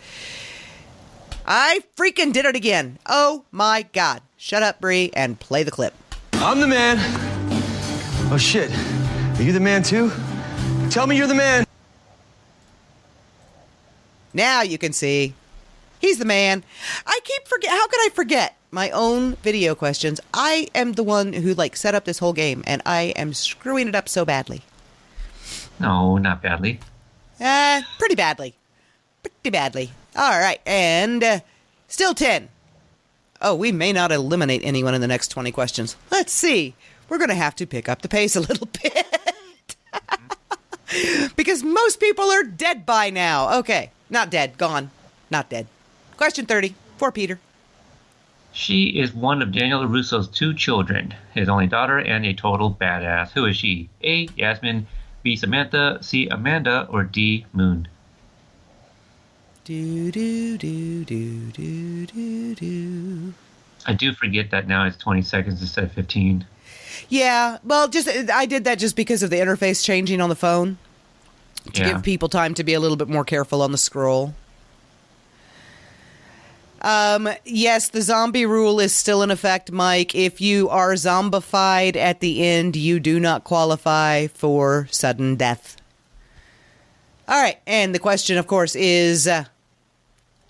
I freaking did it again. Oh my god! Shut up, Bree, and play the clip. I'm the man. Oh shit. Are you the man too? Tell me you're the man. Now you can see. He's the man. I keep forget. How could I forget my own video questions? I am the one who like set up this whole game, and I am screwing it up so badly. No, not badly. Uh, pretty badly. Pretty badly. All right, and uh, still ten. Oh, we may not eliminate anyone in the next 20 questions. Let's see. We're going to have to pick up the pace a little bit. because most people are dead by now. Okay. Not dead. Gone. Not dead. Question 30 for Peter. She is one of Daniel LaRusso's two children, his only daughter, and a total badass. Who is she? A. Yasmin, B. Samantha, C. Amanda, or D. Moon? Do, do, do, do, do, do, do. I do forget that now it's 20 seconds instead of 15. Yeah, well, just I did that just because of the interface changing on the phone to Yeah. give people time to be a little bit more careful on the scroll. Um, yes, the zombie rule is still in effect, Mike. If you are zombified at the end, you do not qualify for sudden death. All right, and the question, of course, is uh,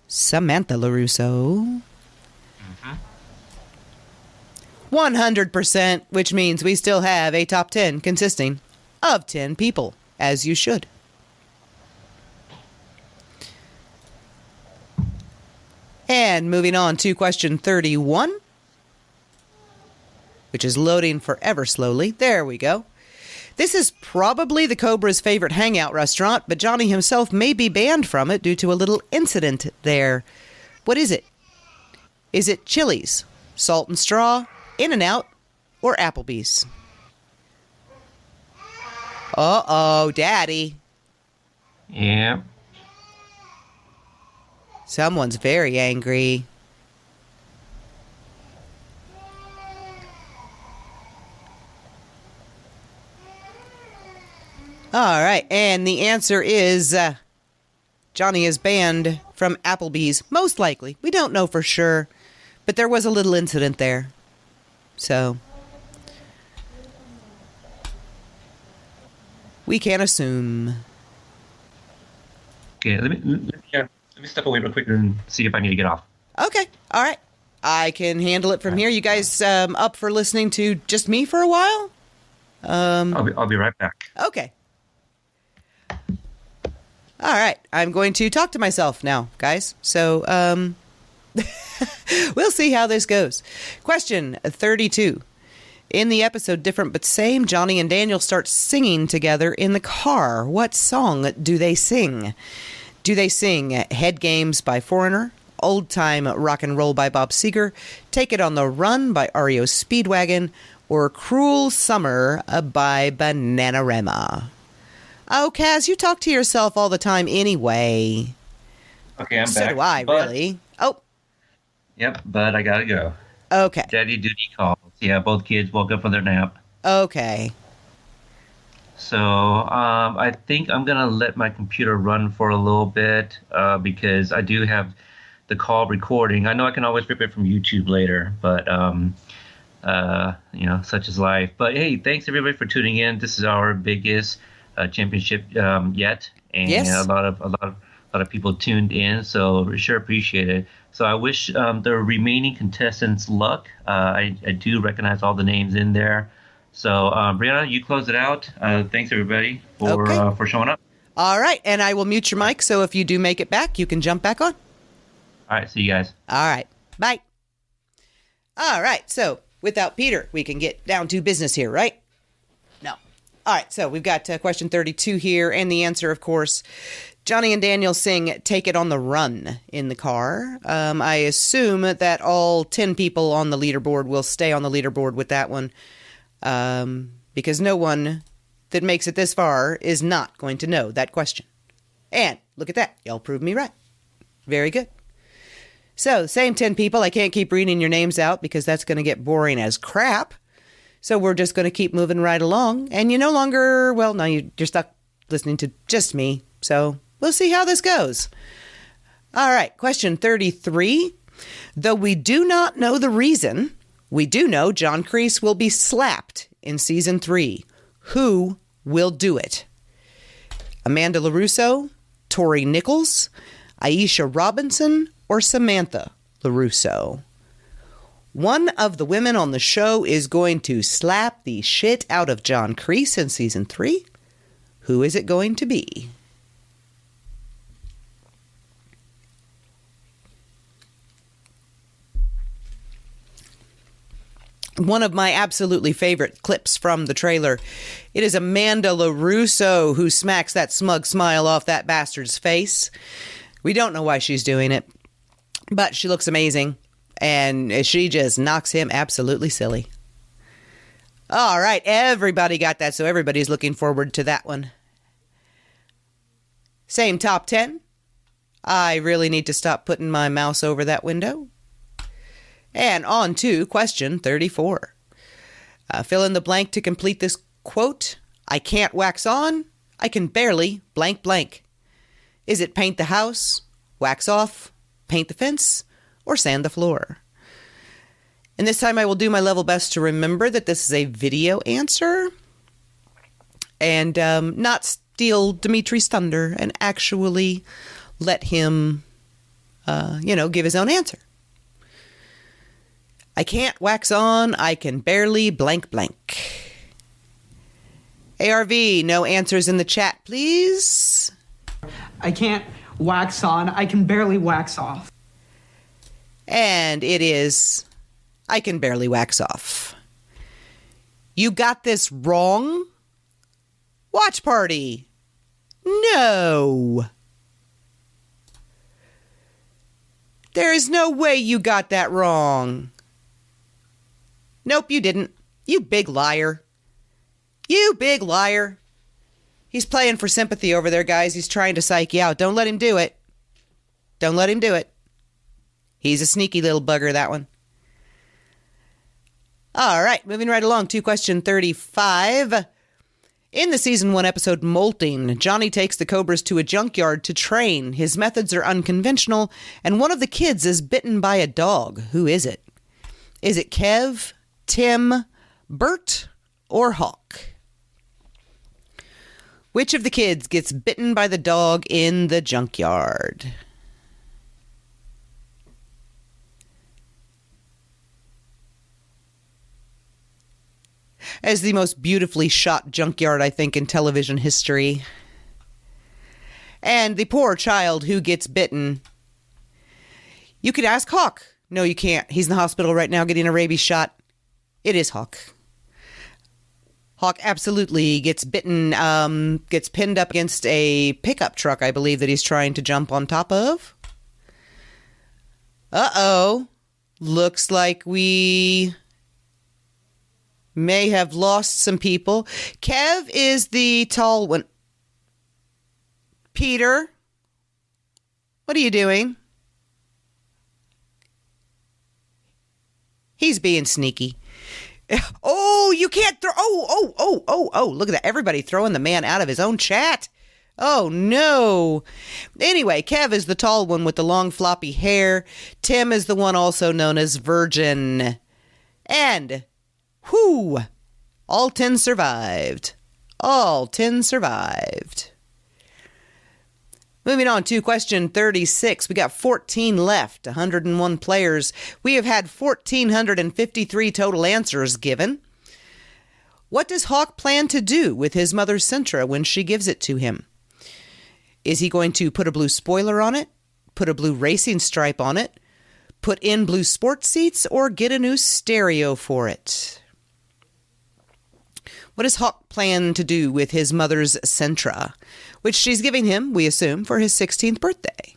Samantha LaRusso. 100%, which means we still have a top 10 consisting of 10 people, as you should. And moving on to question 31, which is loading forever slowly. There we go. This is probably the Cobra's favorite hangout restaurant, but Johnny himself may be banned from it due to a little incident there. What is it? Is it Chili's, Salt and Straw, In N Out, or Applebee's? Uh oh, Daddy. Yeah. Someone's very angry. All right, and the answer is uh, Johnny is banned from Applebee's, most likely. We don't know for sure, but there was a little incident there. So. We can't assume. Okay, let me, let me, uh, let me step away real quick and see if I need to get off. Okay. All right. I can handle it from here. You guys um, up for listening to just me for a while? Um, I'll be, I'll be right back. okay. All right. I'm going to talk to myself now, guys. So, um, we'll see how this goes. Question 32. In the episode Different But Same, Johnny and Daniel start singing together in the car. What song do they sing? Do they sing Head Games by Foreigner, Old Time Rock and Roll by Bob Seger, Take It on the Run by REO Speedwagon, or Cruel Summer uh, by Bananarama? Oh, Kaz, you talk to yourself all the time anyway. Okay, I'm so back. do I, but- really. Oh, Yep, but I gotta go. okay. Daddy duty calls. Yeah, both kids woke up from their nap. Okay. So um, I think I'm gonna let my computer run for a little bit uh, because I do have the call recording. I know I can always rip it from YouTube later, but um, uh, you know, such is life. But hey, thanks everybody for tuning in. This is our biggest uh, championship um, yet, and Yes. a lot of a lot of a lot of people tuned in. So we sure appreciate it. So I wish um, the remaining contestants luck. Uh, I, I do recognize all the names in there. So um, Brianna, you close it out. Uh, thanks everybody for Okay. uh, for showing up. All right. And I will mute your mic so if you do make it back, you can jump back on. All right, see you guys. All right. Bye. All right. So without Peter, we can get down to business here, right? No. All right. So we've got uh, question 32 here. And the answer, of course, Johnny and Daniel sing Take It on the Run in the car. Um, I assume that all 10 people on the leaderboard will stay on the leaderboard with that one um, because no one that makes it this far is not going to know that question. And look at that. Y'all proved me right. Very good. So, same 10 people. I can't keep reading your names out because that's going to get boring as crap. So, we're just going to keep moving right along. And you no longer, well, now you- you're stuck listening to just me. So, we'll see how this goes. All right, question 33. Though we do not know the reason, we do know John Kreese will be slapped in season three. Who will do it? Amanda LaRusso, Tori Nichols, Aisha Robinson, or Samantha LaRusso? One of the women on the show is going to slap the shit out of John Kreese in season three. Who is it going to be? One of my absolutely favorite clips from the trailer. It is Amanda LaRusso who smacks that smug smile off that bastard's face. We don't know why she's doing it, but she looks amazing, and she just knocks him absolutely silly. All right, everybody got that, so everybody's looking forward to that one. Same top 10. I really need to stop putting my mouse over that window. And on to question 34. Uh, fill in the blank to complete this quote I can't wax on, I can barely blank blank. Is it paint the house, wax off, paint the fence, or sand the floor? And this time I will do my level best to remember that this is a video answer and um, not steal Demetri's thunder and actually let him, uh, you know, give his own answer. I can't wax on, I can barely blank blank. ARV, no answers in the chat, please. I can't wax on, I can barely wax off. And it is I can barely wax off. You got this wrong? Watch party. No. There is no way you got that wrong. Nope, you didn't. You big liar. You big liar. He's playing for sympathy over there, guys. He's trying to psych you out. Don't let him do it. Don't let him do it. He's a sneaky little bugger, that one. All right, moving right along to question 35. In the season one episode Molting, Johnny takes the Cobras to a junkyard to train. His methods are unconventional, and one of the kids is bitten by a dog. Who is it? Is it Kev, Tim, Bert, or Hawk? Which of the kids gets bitten by the dog in the junkyard? as the most beautifully shot junkyard, I think, in television history. And the poor child who gets bitten. You could ask Hawk. No, you can't. He's in the hospital right now getting a rabies shot. It is Hawk. Hawk absolutely gets bitten, um, gets pinned up against a pickup truck, I believe, that he's trying to jump on top of. Uh oh. Looks like we may have lost some people. Kev is the tall one. Peter, what are you doing? He's being sneaky. Oh, you can't throw. Oh, oh, oh, oh, oh. Look at that. Everybody throwing the man out of his own chat. Oh, no. Anyway, Kev is the tall one with the long floppy hair. Tim is the one also known as Virgin. And Whew! All 10 survived. All 10 survived. Moving on to question 36. We got 14 left, 101 players. We have had 1,453 total answers given. What does Hawk plan to do with his mother's Sentra when she gives it to him? Is he going to put a blue spoiler on it? Put a blue racing stripe on it? Put in blue sports seats? Or get a new stereo for it? What does Hawk plan to do with his mother's Sentra, which she's giving him, we assume, for his 16th birthday?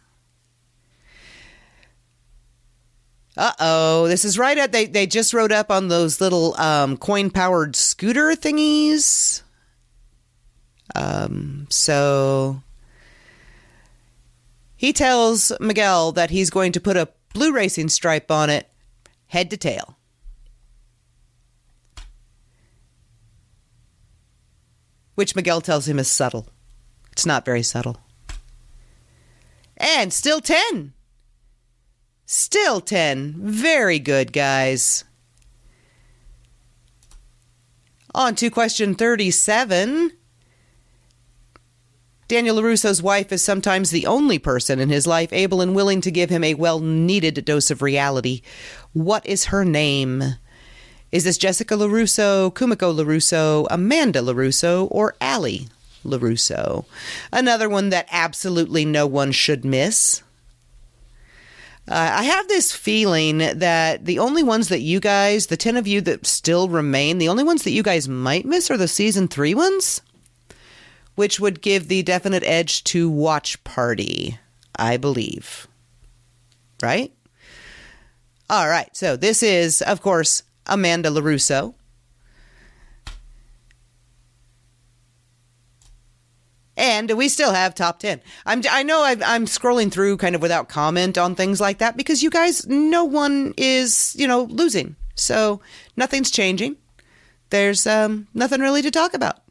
Uh oh, this is right at they they just rode up on those little um, coin powered scooter thingies. Um, so he tells Miguel that he's going to put a blue racing stripe on it, head to tail. which Miguel tells him is subtle. It's not very subtle. And still 10. Still 10. Very good, guys. On to question 37. Daniel LaRusso's wife is sometimes the only person in his life able and willing to give him a well needed dose of reality. What is her name? Is this Jessica LaRusso, Kumiko LaRusso, Amanda LaRusso, or Allie LaRusso? Another one that absolutely no one should miss. Uh, I have this feeling that the only ones that you guys, the 10 of you that still remain, the only ones that you guys might miss are the season three ones, which would give the definite edge to Watch Party, I believe. Right? All right. So this is, of course, Amanda LaRusso. And we still have top 10. I'm, I know i I'm scrolling through kind of without comment on things like that because you guys, no one is, you know, losing. So nothing's changing. There's um, nothing really to talk about.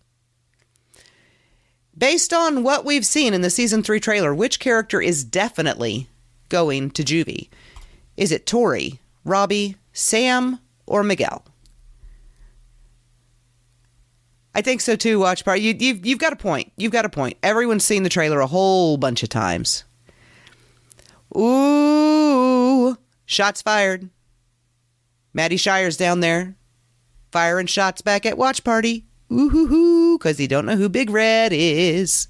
Based on what we've seen in the season three trailer, which character is definitely going to Juvie? Is it Tori, Robby, Sam, or Miguel? I think so too. Watch party. You, you've you've got a point. You've got a point. Everyone's seen the trailer a whole bunch of times. Ooh, shots fired. Maddie Shire's down there, firing shots back at Watch Party. Ooh hoo hoo, because he don't know who Big Red is.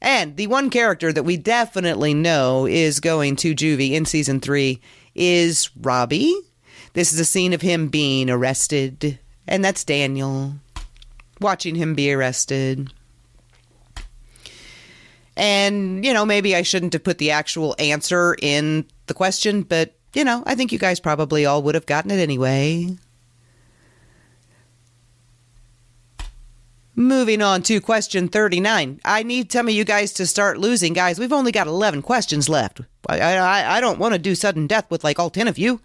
And the one character that we definitely know is going to Juvie in season three is Robby. This is a scene of him being arrested, and that's Daniel watching him be arrested. And, you know, maybe I shouldn't have put the actual answer in the question, but, you know, I think you guys probably all would have gotten it anyway. Moving on to question 39. I need some of you guys to start losing, guys. We've only got 11 questions left. I, I, I don't want to do sudden death with like all 10 of you.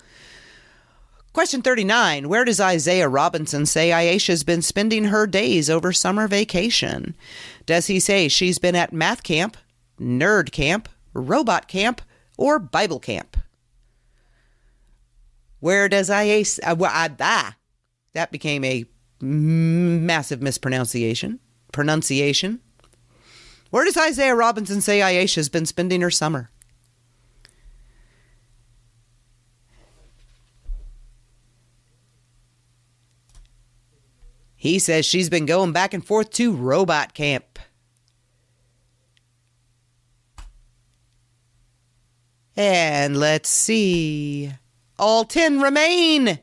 Question 39 Where does Isaiah Robinson say Aisha's been spending her days over summer vacation? Does he say she's been at math camp, nerd camp, robot camp, or Bible camp? Where does Aisha. Uh, uh, ah, that became a massive mispronunciation. Pronunciation. Where does Isaiah Robinson say Aisha's been spending her summer? He says she's been going back and forth to robot camp. And let's see. All 10 remain.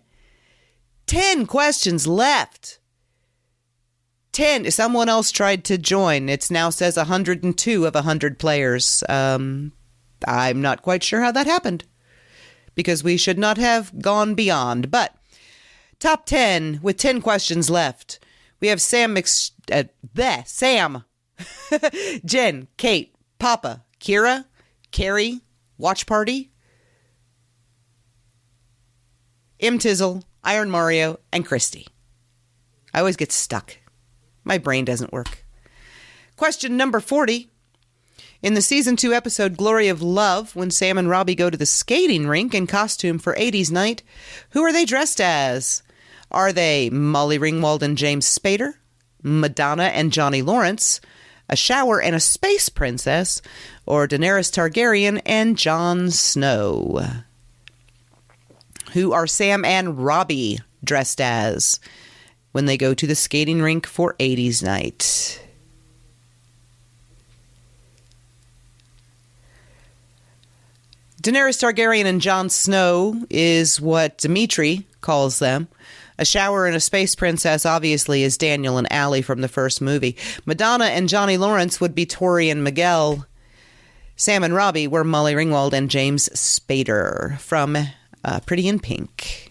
10 questions left. 10. Someone else tried to join. It now says 102 of 100 players. Um, I'm not quite sure how that happened because we should not have gone beyond. But Top 10 with 10 questions left. We have Sam Mc... Uh, bleh, Sam. Jen, Kate, Papa, Kira, Carrie, Watch Party, M. Tizzle, Iron Mario, and Christy. I always get stuck. My brain doesn't work. Question number 40. In the season 2 episode Glory of Love, when Sam and Robby go to the skating rink in costume for 80s night, who are they dressed as? Are they Molly Ringwald and James Spader, Madonna and Johnny Lawrence, a shower and a space princess, or Daenerys Targaryen and Jon Snow? Who are Sam and Robby dressed as when they go to the skating rink for 80s night? Daenerys Targaryen and Jon Snow is what Demetri calls them. A shower and a space princess obviously is Daniel and Allie from the first movie. Madonna and Johnny Lawrence would be Tori and Miguel. Sam and Robby were Molly Ringwald and James Spader from uh, Pretty in Pink.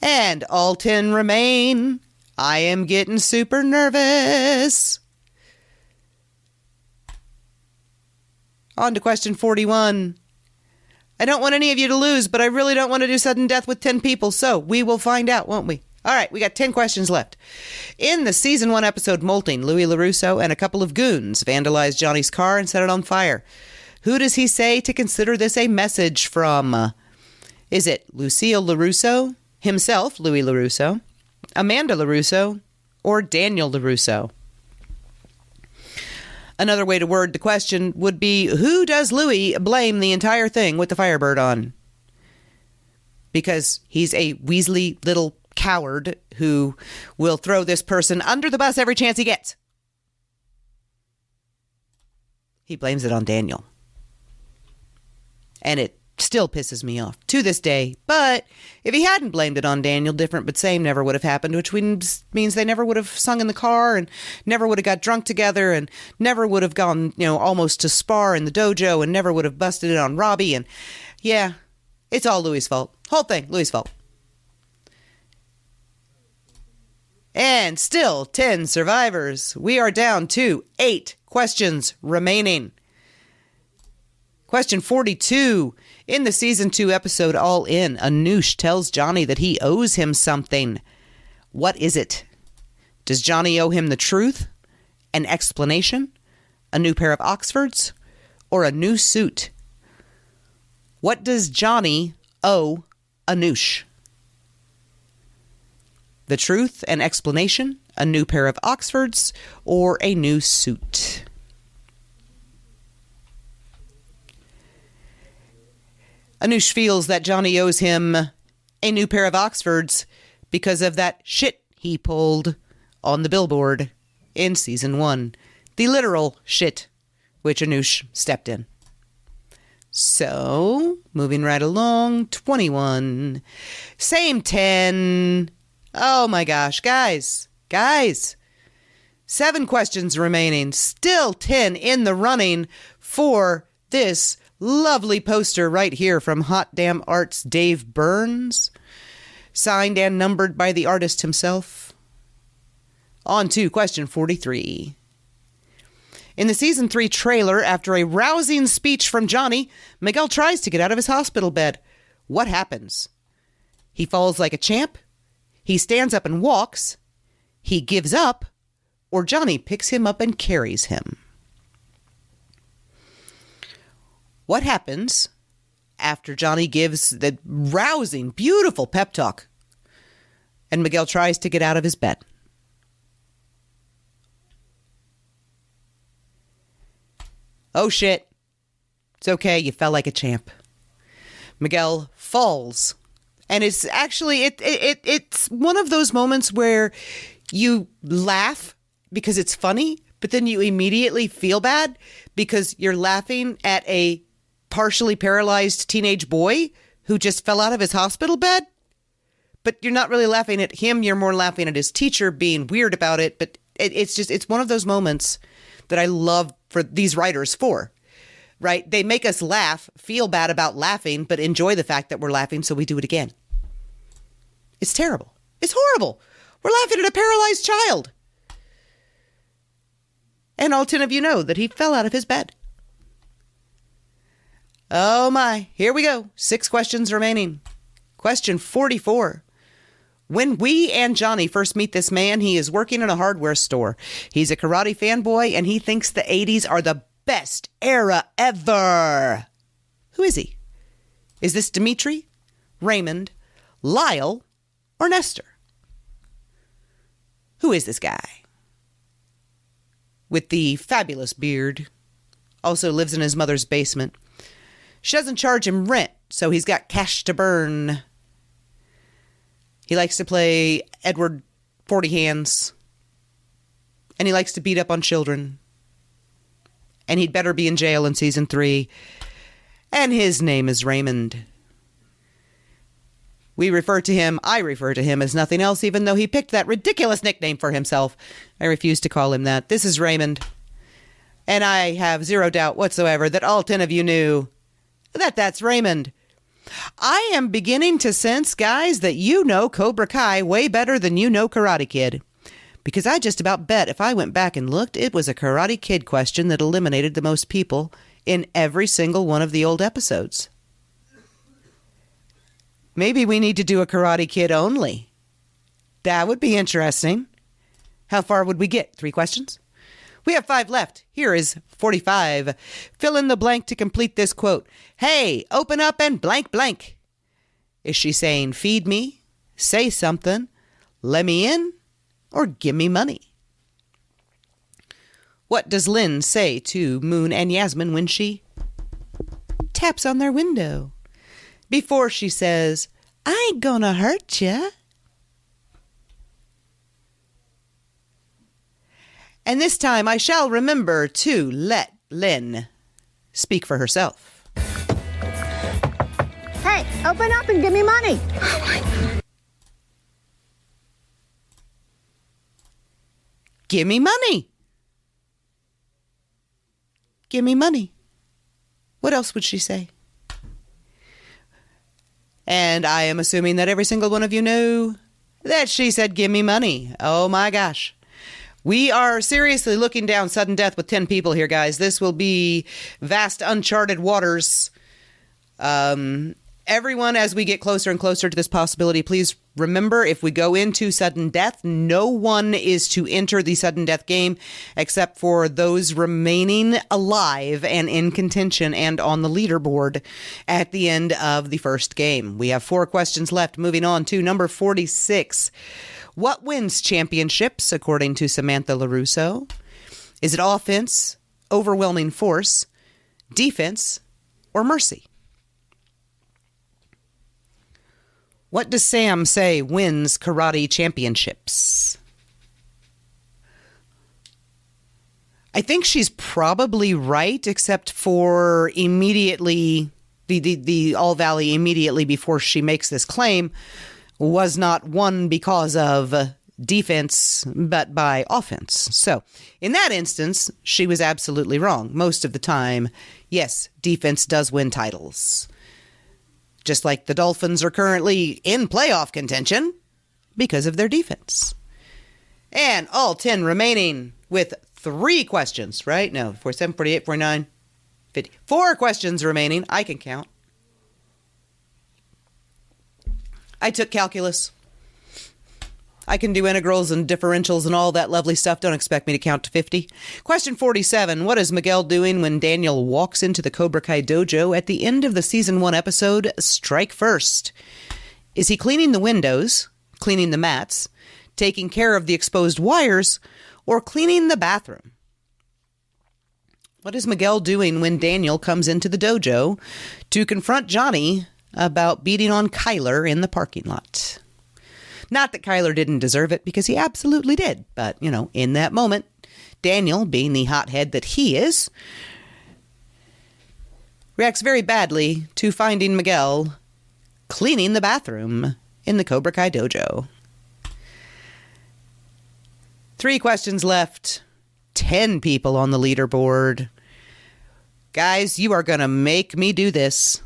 And 10 remain. I am getting super nervous. On to question 41. I don't want any of you to lose, but I really don't want to do sudden death with 10 people, so we will find out, won't we? All right, we got 10 questions left. In the season 1 episode Molting, Louis LaRusso and a couple of goons vandalized Johnny's car and set it on fire. Who does he say to consider this a message from? Is it Lucille LaRusso, himself, Louis LaRusso, Amanda LaRusso, or Daniel LaRusso? Another way to word the question would be Who does Louis blame the entire thing with the Firebird on? Because he's a Weasley little coward who will throw this person under the bus every chance he gets. he blames it on Daniel. And it still pisses me off to this day. But if he hadn't blamed it on Daniel, different but same never would have happened, which means they never would have sung in the car and never would have got drunk together and never would have gone, you know, almost to spar in the dojo and never would have busted it on Robby. And yeah, it's all Louis' fault. Whole thing, Louis' fault. And still 10 survivors. We are down to eight questions remaining. Question 42. In the season 2 episode All In, Anoush tells Johnny that he owes him something. What is it? Does Johnny owe him the truth? An explanation? A new pair of Oxfords? Or a new suit? What does Johnny owe Anoush? The truth, an explanation, a new pair of Oxfords, or a new suit. Anoush feels that Johnny owes him a new pair of Oxfords because of that shit he pulled on the billboard in season one. The literal shit which Anoush stepped in. So, moving right along, 21. Same 10. Oh my gosh, guys, guys. Seven questions remaining. Still 10 in the running for this lovely poster right here from Hot Damn Arts Dave Burns. Signed and numbered by the artist himself. On to question 43. In the season 3 trailer, after a rousing speech from Johnny, Miguel tries to get out of his hospital bed. What happens? He falls like a champ? He stands up and walks, he gives up, or Johnny picks him up and carries him. What happens after Johnny gives the rousing, beautiful pep talk and Miguel tries to get out of his bed? Oh shit. It's okay, you fell like a champ. Miguel falls and it's actually it, it, it it's one of those moments where you laugh because it's funny but then you immediately feel bad because you're laughing at a partially paralyzed teenage boy who just fell out of his hospital bed but you're not really laughing at him you're more laughing at his teacher being weird about it but it, it's just it's one of those moments that i love for these writers for right? They make us laugh, feel bad about laughing, but enjoy the fact that we're laughing, so we do it again. It's terrible. It's horrible. We're laughing at a paralyzed child. And all 10 of you know that he fell out of his bed. Oh my, here we go. Six questions remaining. Question 44. When we and Johnny first meet this man, he is working in a hardware store. He's a karate fanboy and he thinks the 80s are the best era ever. Who is he? Is this Demetri, Raymond, Lyle, or Nestor? Who is this guy? With the fabulous beard. Also lives in his mother's basement. She doesn't charge him rent, so he's got cash to burn. He likes to play Edward Forty Hands. And he likes to beat up on children. And he'd better be in jail in season three. And his name is Raymond. We refer to him, I refer to him as nothing else, even though he picked that ridiculous nickname for himself. I refuse to call him that. This is Raymond. And I have zero doubt whatsoever that all 10 of you knew that that's Raymond. I am beginning to sense, guys, that you know Cobra Kai way better than you know Karate Kid. Because I just about bet if I went back and looked, it was a Karate Kid question that eliminated the most people in every single one of the old episodes. Maybe we need to do a Karate Kid only. That would be interesting. How far would we get? Three questions? We have five left. Here is 45. Fill in the blank to complete this quote. Hey, open up and blank blank. Is she saying, feed me, say something, let me in, or give me money? What does Lynn say to Moon and Yasmin when she taps on their window? Before she says, I ain't gonna hurt ya. And this time I shall remember to let Lynn speak for herself. Hey, open up and give me money. Oh, give me money. Give me money. What else would she say? And I am assuming that every single one of you knew that she said, Give me money. Oh my gosh. We are seriously looking down sudden death with 10 people here, guys. This will be vast, uncharted waters. Um, everyone, as we get closer and closer to this possibility, please remember if we go into sudden death, no one is to enter the sudden death game except for those remaining alive and in contention and on the leaderboard at the end of the first game. We have four questions left. Moving on to number 46. What wins championships, according to Samantha LaRusso? Is it offense, overwhelming force, defense, or mercy? What does Sam say wins karate championships? I think she's probably right, except for immediately the, the, the All Valley immediately before she makes this claim was not won because of defense, but by offense. So, in that instance, she was absolutely wrong. Most of the time, yes, defense does win titles. Just like the Dolphins are currently in playoff contention because of their defense. And all 10 remaining with three questions, right? No, 47, 48, 49, 50. Four questions remaining. I can count. I took calculus. I can do integrals and differentials and all that lovely stuff. Don't expect me to count to 50. Question 47 What is Miguel doing when Daniel walks into the Cobra Kai dojo at the end of the season one episode, Strike First? Is he cleaning the windows, cleaning the mats, taking care of the exposed wires, or cleaning the bathroom? What is Miguel doing when Daniel comes into the dojo to confront Johnny about beating on Kyler in the parking lot? Not that Kyler didn't deserve it, because he absolutely did. But, you know, in that moment, Daniel, being the hothead that he is, reacts very badly to finding Miguel cleaning the bathroom in the Cobra Kai dojo. Three questions left. Ten people on the leaderboard. Guys, you are going to make me do this.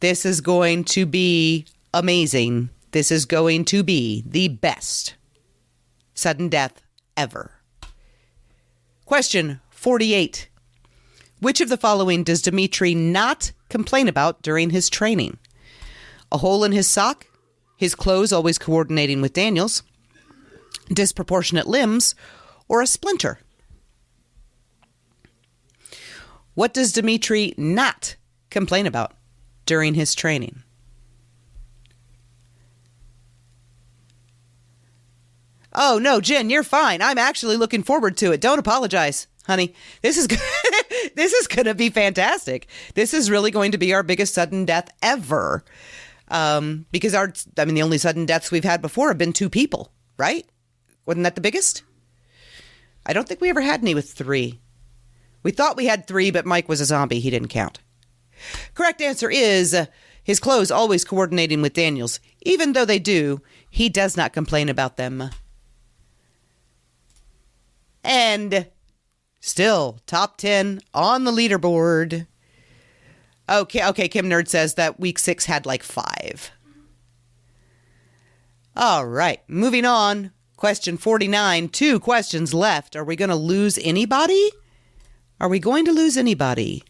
This is going to be amazing. This is going to be the best sudden death ever. Question 48. Which of the following does Demetri not complain about during his training? A hole in his sock, his clothes always coordinating with Daniel's, disproportionate limbs, or a splinter? What does Demetri not complain about during his training? Oh no, Jen, you're fine. I'm actually looking forward to it. Don't apologize, honey. This is this is going to be fantastic. This is really going to be our biggest sudden death ever. Um, because our, I mean, the only sudden deaths we've had before have been two people, right? Wasn't that the biggest? I don't think we ever had any with three. We thought we had three, but Mike was a zombie. He didn't count. Correct answer is uh, his clothes always coordinating with Daniel's. Even though they do, he does not complain about them. And still top 10 on the leaderboard. Okay, okay, Kim Nerd says that week six had like five. All right, moving on. Question 49. Two questions left. Are we going to lose anybody? Are we going to lose anybody?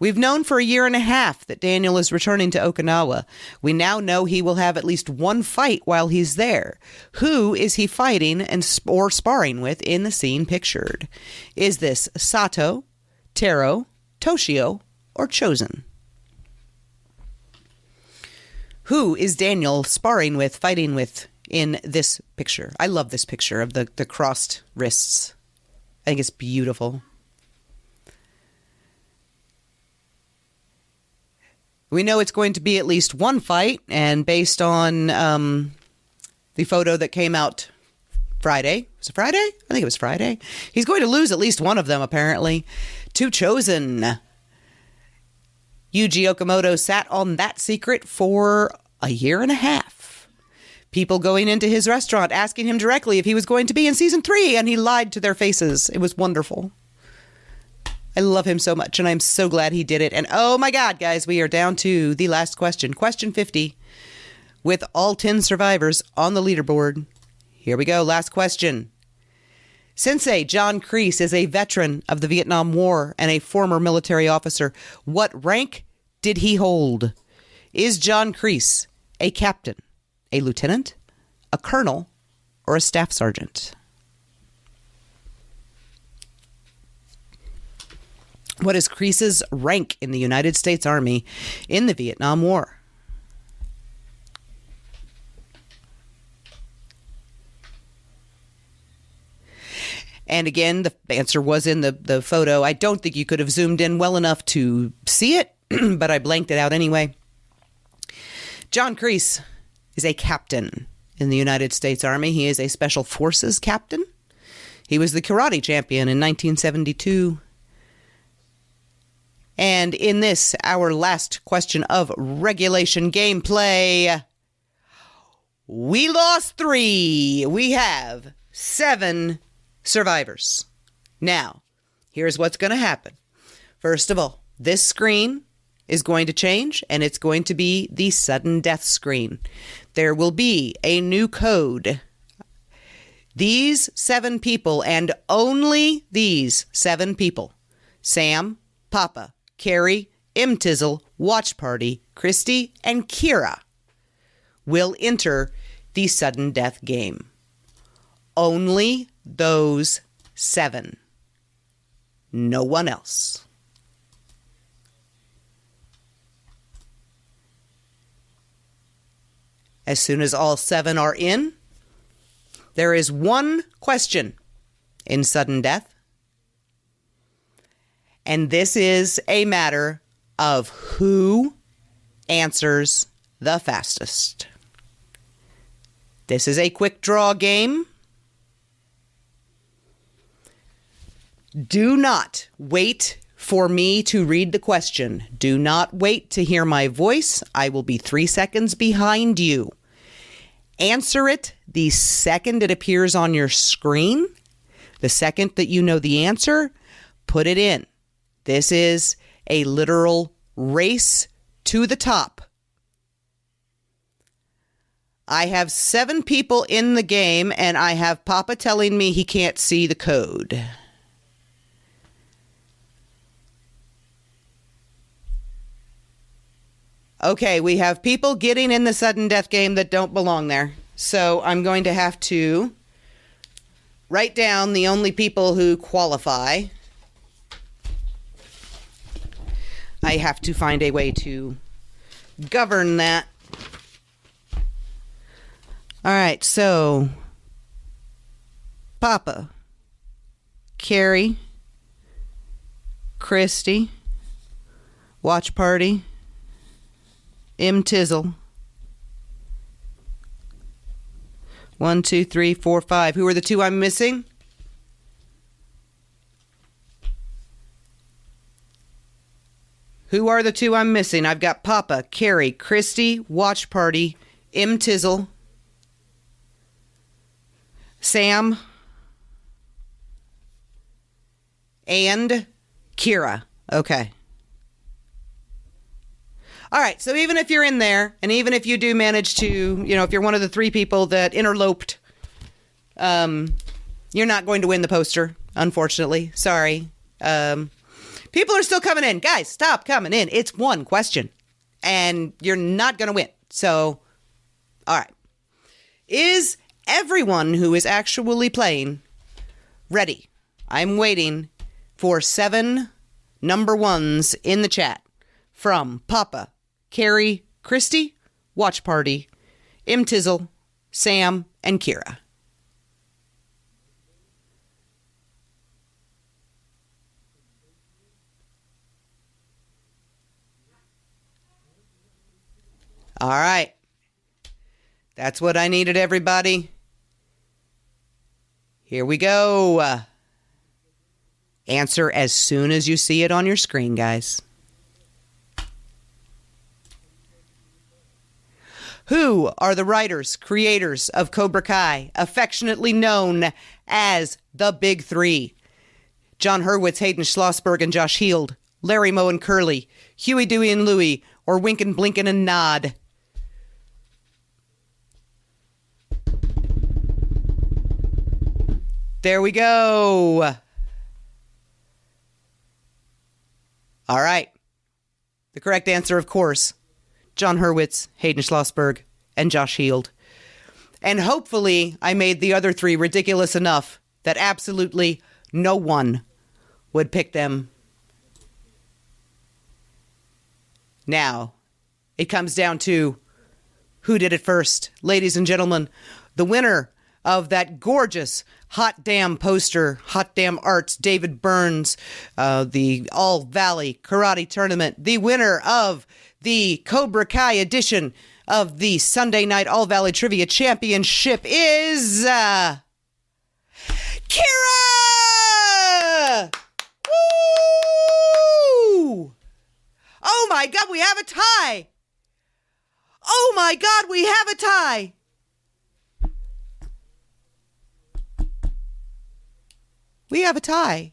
We've known for a year and a half that Daniel is returning to Okinawa. We now know he will have at least one fight while he's there. Who is he fighting and or sparring with in the scene pictured? Is this Sato, Taro, Toshio, or Chozen? Who is Daniel sparring with, fighting with in this picture? I love this picture of the, the crossed wrists. I think it's beautiful. We know it's going to be at least one fight, and based on um, the photo that came out Friday. Was it Friday? I think it was Friday. He's going to lose at least one of them, apparently. To Chozen. Yuji Okamoto sat on that secret for a year and a half. People going into his restaurant asking him directly if he was going to be in season three, and he lied to their faces. It was wonderful. I love him so much, and I'm so glad he did it. And oh my God, guys, we are down to the last question. Question 50 with all 10 survivors on the leaderboard. Here we go. Last question. Sensei John Kreese is a veteran of the Vietnam War and a former military officer. What rank did he hold? Is John Kreese a captain, a lieutenant, a colonel, or a staff sergeant? What is Kreese's rank in the United States Army in the Vietnam War? And again, the answer was in the, the photo. I don't think you could have zoomed in well enough to see it, but I blanked it out anyway. John Kreese is a captain in the United States Army. He is a Special Forces captain. He was the karate champion in 1972. And in this, our last question of regulation gameplay, we lost three. We have seven survivors. Now, here's what's going to happen. First of all, this screen is going to change and it's going to be the sudden death screen. There will be a new code. These seven people, and only these seven people Sam, Papa, Carrie, M. Tizzle, Watch Party, Christy, and Kira will enter the sudden death game. Only those seven. No one else. As soon as all seven are in, there is one question in sudden death. And this is a matter of who answers the fastest. This is a quick draw game. Do not wait for me to read the question. Do not wait to hear my voice. I will be three seconds behind you. Answer it the second it appears on your screen. The second that you know the answer, put it in. This is a literal race to the top. I have seven people in the game, and I have Papa telling me he can't see the code. Okay, we have people getting in the sudden death game that don't belong there. So I'm going to have to write down the only people who qualify. I have to find a way to govern that. All right, so Papa, Carrie, Christy, Watch Party, M. Tizzle. One, two, three, four, five. Who are the two I'm missing? Who are the two I'm missing? I've got Papa, Carrie, Christy, Watch Party, M. Tizzle, Sam, and Kira. Okay. All right. So even if you're in there, and even if you do manage to, you know, if you're one of the three people that interloped, um, you're not going to win the poster, unfortunately. Sorry. Um, people are still coming in. Guys, stop coming in. It's one question, and you're not going to win. So, all right. Is everyone who is actually playing ready? I'm waiting for seven number ones in the chat from Papa, Carrie, Christy, Watch Party, M. Tizzle, Sam, and Kira. All right. That's what I needed, everybody. Here we go. Uh, answer as soon as you see it on your screen, guys. Who are the writers, creators of Cobra Kai, affectionately known as the Big Three? Jon Hurwitz, Hayden Schlossberg, and Josh Heald, Larry Moe and Curly, Huey, Dewey, and Louie, or Winkin', Blinkin', and Nod. There we go. All right. The correct answer, of course, Jon Hurwitz, Hayden Schlossberg, and Josh Heald. And hopefully, I made the other three ridiculous enough that absolutely no one would pick them. Now, it comes down to who did it first. Ladies and gentlemen, the winner of that gorgeous hot damn poster, hot damn arts, David Burns, uh, the All Valley Karate Tournament, the winner of the Cobra Kai edition of the Sunday Night All Valley Trivia Championship is uh, Kira! Woo! Oh my God, we have a tie! Oh my God, we have a tie! We have a tie.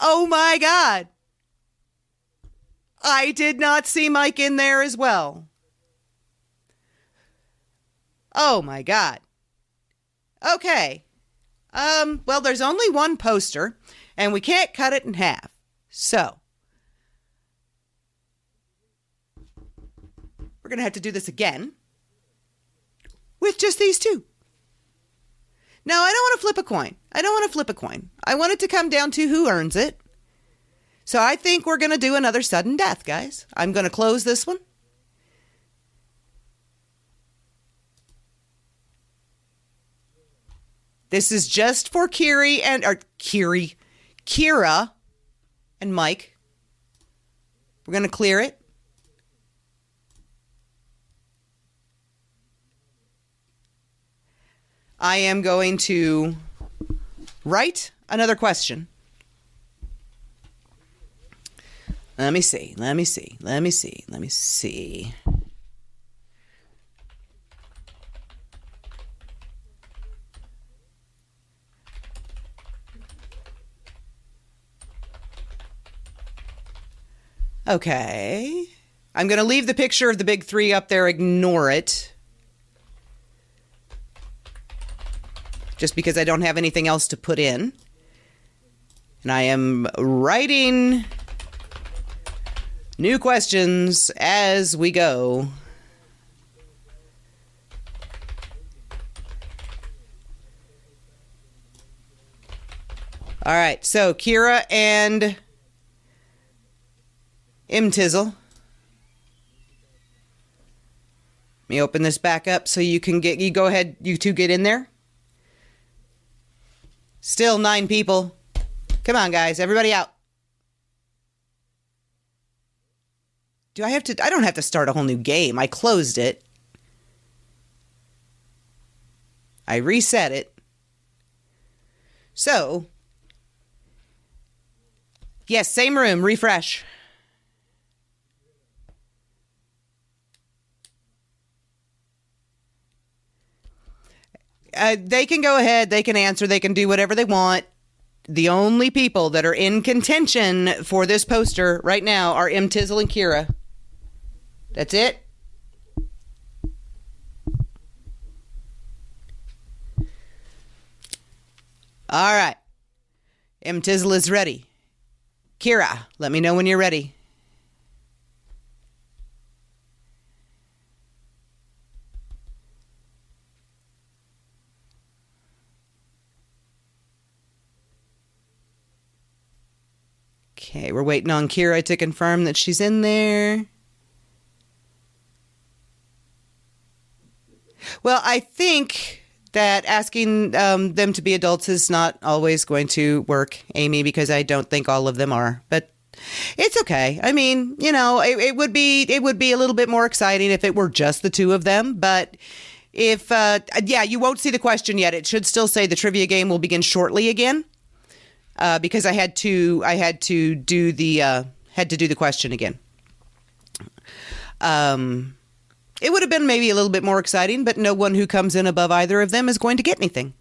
Oh my God. I did not see Mike in there as well. Oh my God. Okay. Um, well, there's only one poster, and we can't cut it in half. So, we're going to have to do this again with just these two. No, I don't want to flip a coin. I don't want to flip a coin. I want it to come down to who earns it. So I think we're going to do another sudden death, guys. I'm going to close this one. This is just for Kiri and or Kiri, Kira and Mike. We're going to clear it. I am going to write another question. Let me see. Let me see. Let me see. Let me see. Okay. I'm going to leave the picture of the big three up there. Ignore it. Just because I don't have anything else to put in. And I am writing new questions as we go. All right, so Kira and M Tizzle. Let me open this back up so you can get you go ahead, you two get in there. Still nine people. Come on, guys, everybody out. Do I have to? I don't have to start a whole new game. I closed it. I reset it. So, yes, same room, refresh. Uh, they can go ahead, they can answer, they can do whatever they want. The only people that are in contention for this poster right now are M. Tizzle and Kira. That's it. All right. M. Tizzle is ready. Kira, let me know when you're ready. Okay, we're waiting on Kira to confirm that she's in there. Well, I think that asking um, them to be adults is not always going to work, Amy, because I don't think all of them are. But it's okay. I mean, you know, it, it would be it would be a little bit more exciting if it were just the two of them. But if uh, yeah, you won't see the question yet. It should still say the trivia game will begin shortly again, uh, because I had to I had to do the uh, had to do the question again. Um, it would have been maybe a little bit more exciting, but no one who comes in above either of them is going to get anything.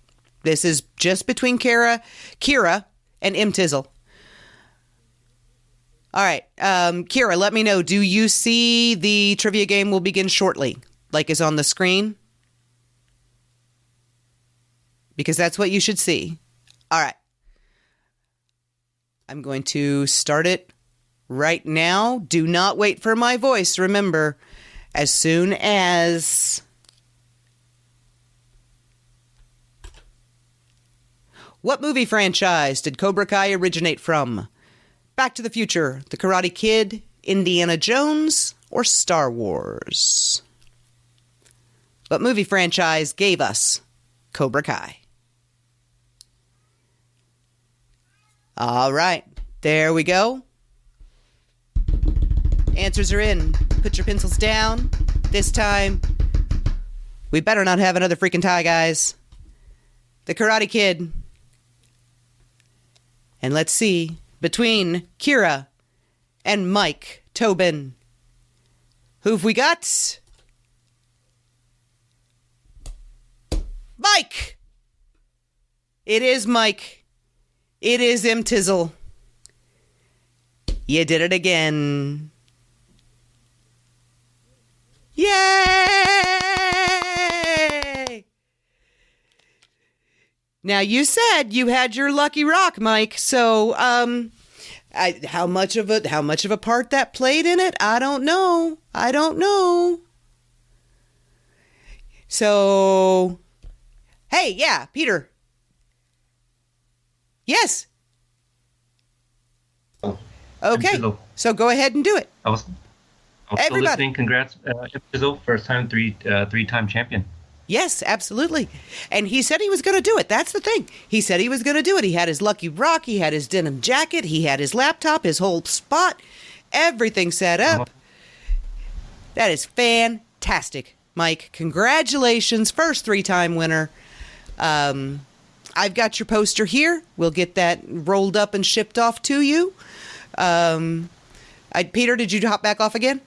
This is just between Kara, Kira, and M Tizzle. All right, um, Kira, let me know. Do you see the trivia game will begin shortly, like is on the screen? Because that's what you should see. All right. I'm going to start it right now. Do not wait for my voice. Remember, as soon as. What movie franchise did Cobra Kai originate from? Back to the Future, The Karate Kid, Indiana Jones, or Star Wars? What movie franchise gave us Cobra Kai? All right, there we go. Answers are in. Put your pencils down. This time, we better not have another freaking tie, guys. The Karate Kid. And let's see, between Kira and Mike Tobin, who've we got? Mike! It is Mike. It is M. Tizzle. You did it again. Yay! Now you said you had your lucky rock, Mike. So, um, I, how much of a how much of a part that played in it? I don't know. I don't know. So, hey, yeah, Peter. Yes. Okay. So go ahead and do it. I was, I was Everybody. listening. Congrats, uh, first time three uh, three time champion. Yes, absolutely. And he said he was going to do it. That's the thing. He said he was going to do it. He had his lucky rock, he had his denim jacket, he had his laptop, his whole spot, everything set up. That is fantastic, Mike. Congratulations, first three-time winner. Um, I've got your poster here. We'll get that rolled up and shipped off to you. Um, I, Peter, did you hop back off again?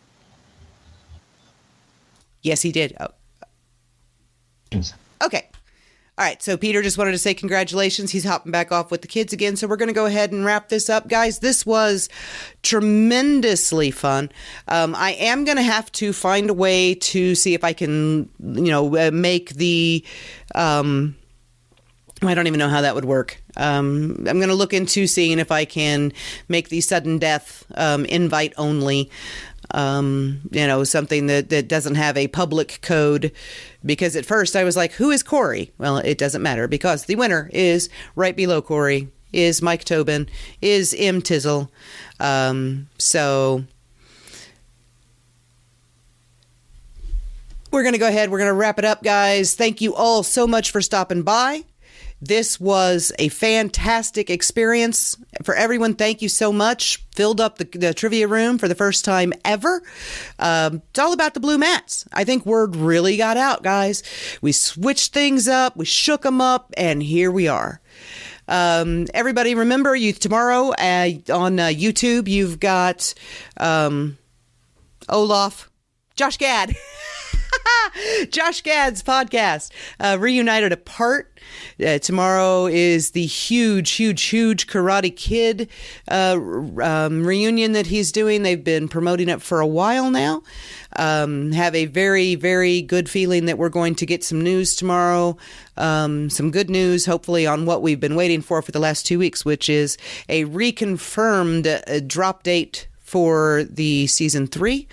Yes, he did. Oh, Okay. All right. So Peter just wanted to say congratulations. He's hopping back off with the kids again. So we're going to go ahead and wrap this up, guys. This was tremendously fun. Um, I am going to have to find a way to see if I can, you know, uh, make the. Um, I don't even know how that would work. Um, I'm going to look into seeing if I can make the sudden death um, invite only. Um, you know, something that, that doesn't have a public code. Because at first I was like, who is Corey? Well, it doesn't matter because the winner is right below Corey, is Mike Tobin, is M. Tizzle. Um, so we're going to go ahead. We're going to wrap it up, guys. Thank you all so much for stopping by. This was a fantastic experience for everyone. Thank you so much. Filled up the, the trivia room for the first time ever. Um, it's all about the blue mats. I think word really got out, guys. We switched things up, we shook them up, and here we are. Um, everybody, remember you tomorrow uh, on uh, YouTube. You've got um, Olaf, Josh Gad. Josh Gad's podcast, uh, Reunited Apart. Uh, tomorrow is the huge, huge, huge Karate Kid uh, um, reunion that he's doing. They've been promoting it for a while now. Um, have a very, very good feeling that we're going to get some news tomorrow. Um, some good news, hopefully, on what we've been waiting for for the last two weeks, which is a reconfirmed uh, drop date for the season three.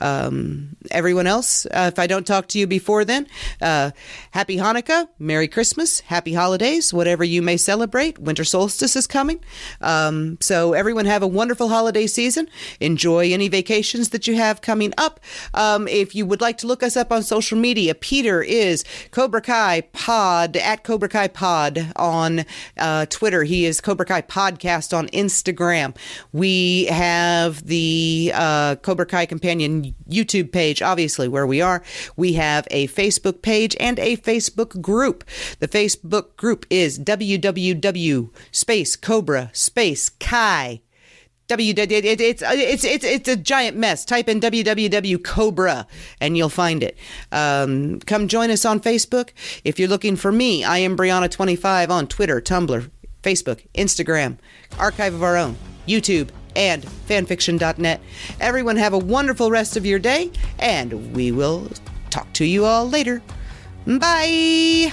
Um, everyone else, uh, if I don't talk to you before then, uh, happy Hanukkah, Merry Christmas, Happy Holidays, whatever you may celebrate. Winter solstice is coming. Um, so everyone have a wonderful holiday season. Enjoy any vacations that you have coming up. Um, if you would like to look us up on social media, Peter is Cobra Kai Pod at Cobra Kai Pod on uh, Twitter. He is Cobra Kai Podcast on Instagram. We have the uh, Cobra Kai Companion YouTube page, obviously, where we are. We have a Facebook page and a Facebook group. The Facebook group is www space Cobra space Kai. W it, it, it's it's it's it's a giant mess. Type in www Cobra and you'll find it. Um, come join us on Facebook. If you're looking for me, I am Brianna25 on Twitter, Tumblr, Facebook, Instagram, Archive of Our Own, YouTube, and fanfiction.net. Everyone have a wonderful rest of your day, and we will talk to you all later. Bye.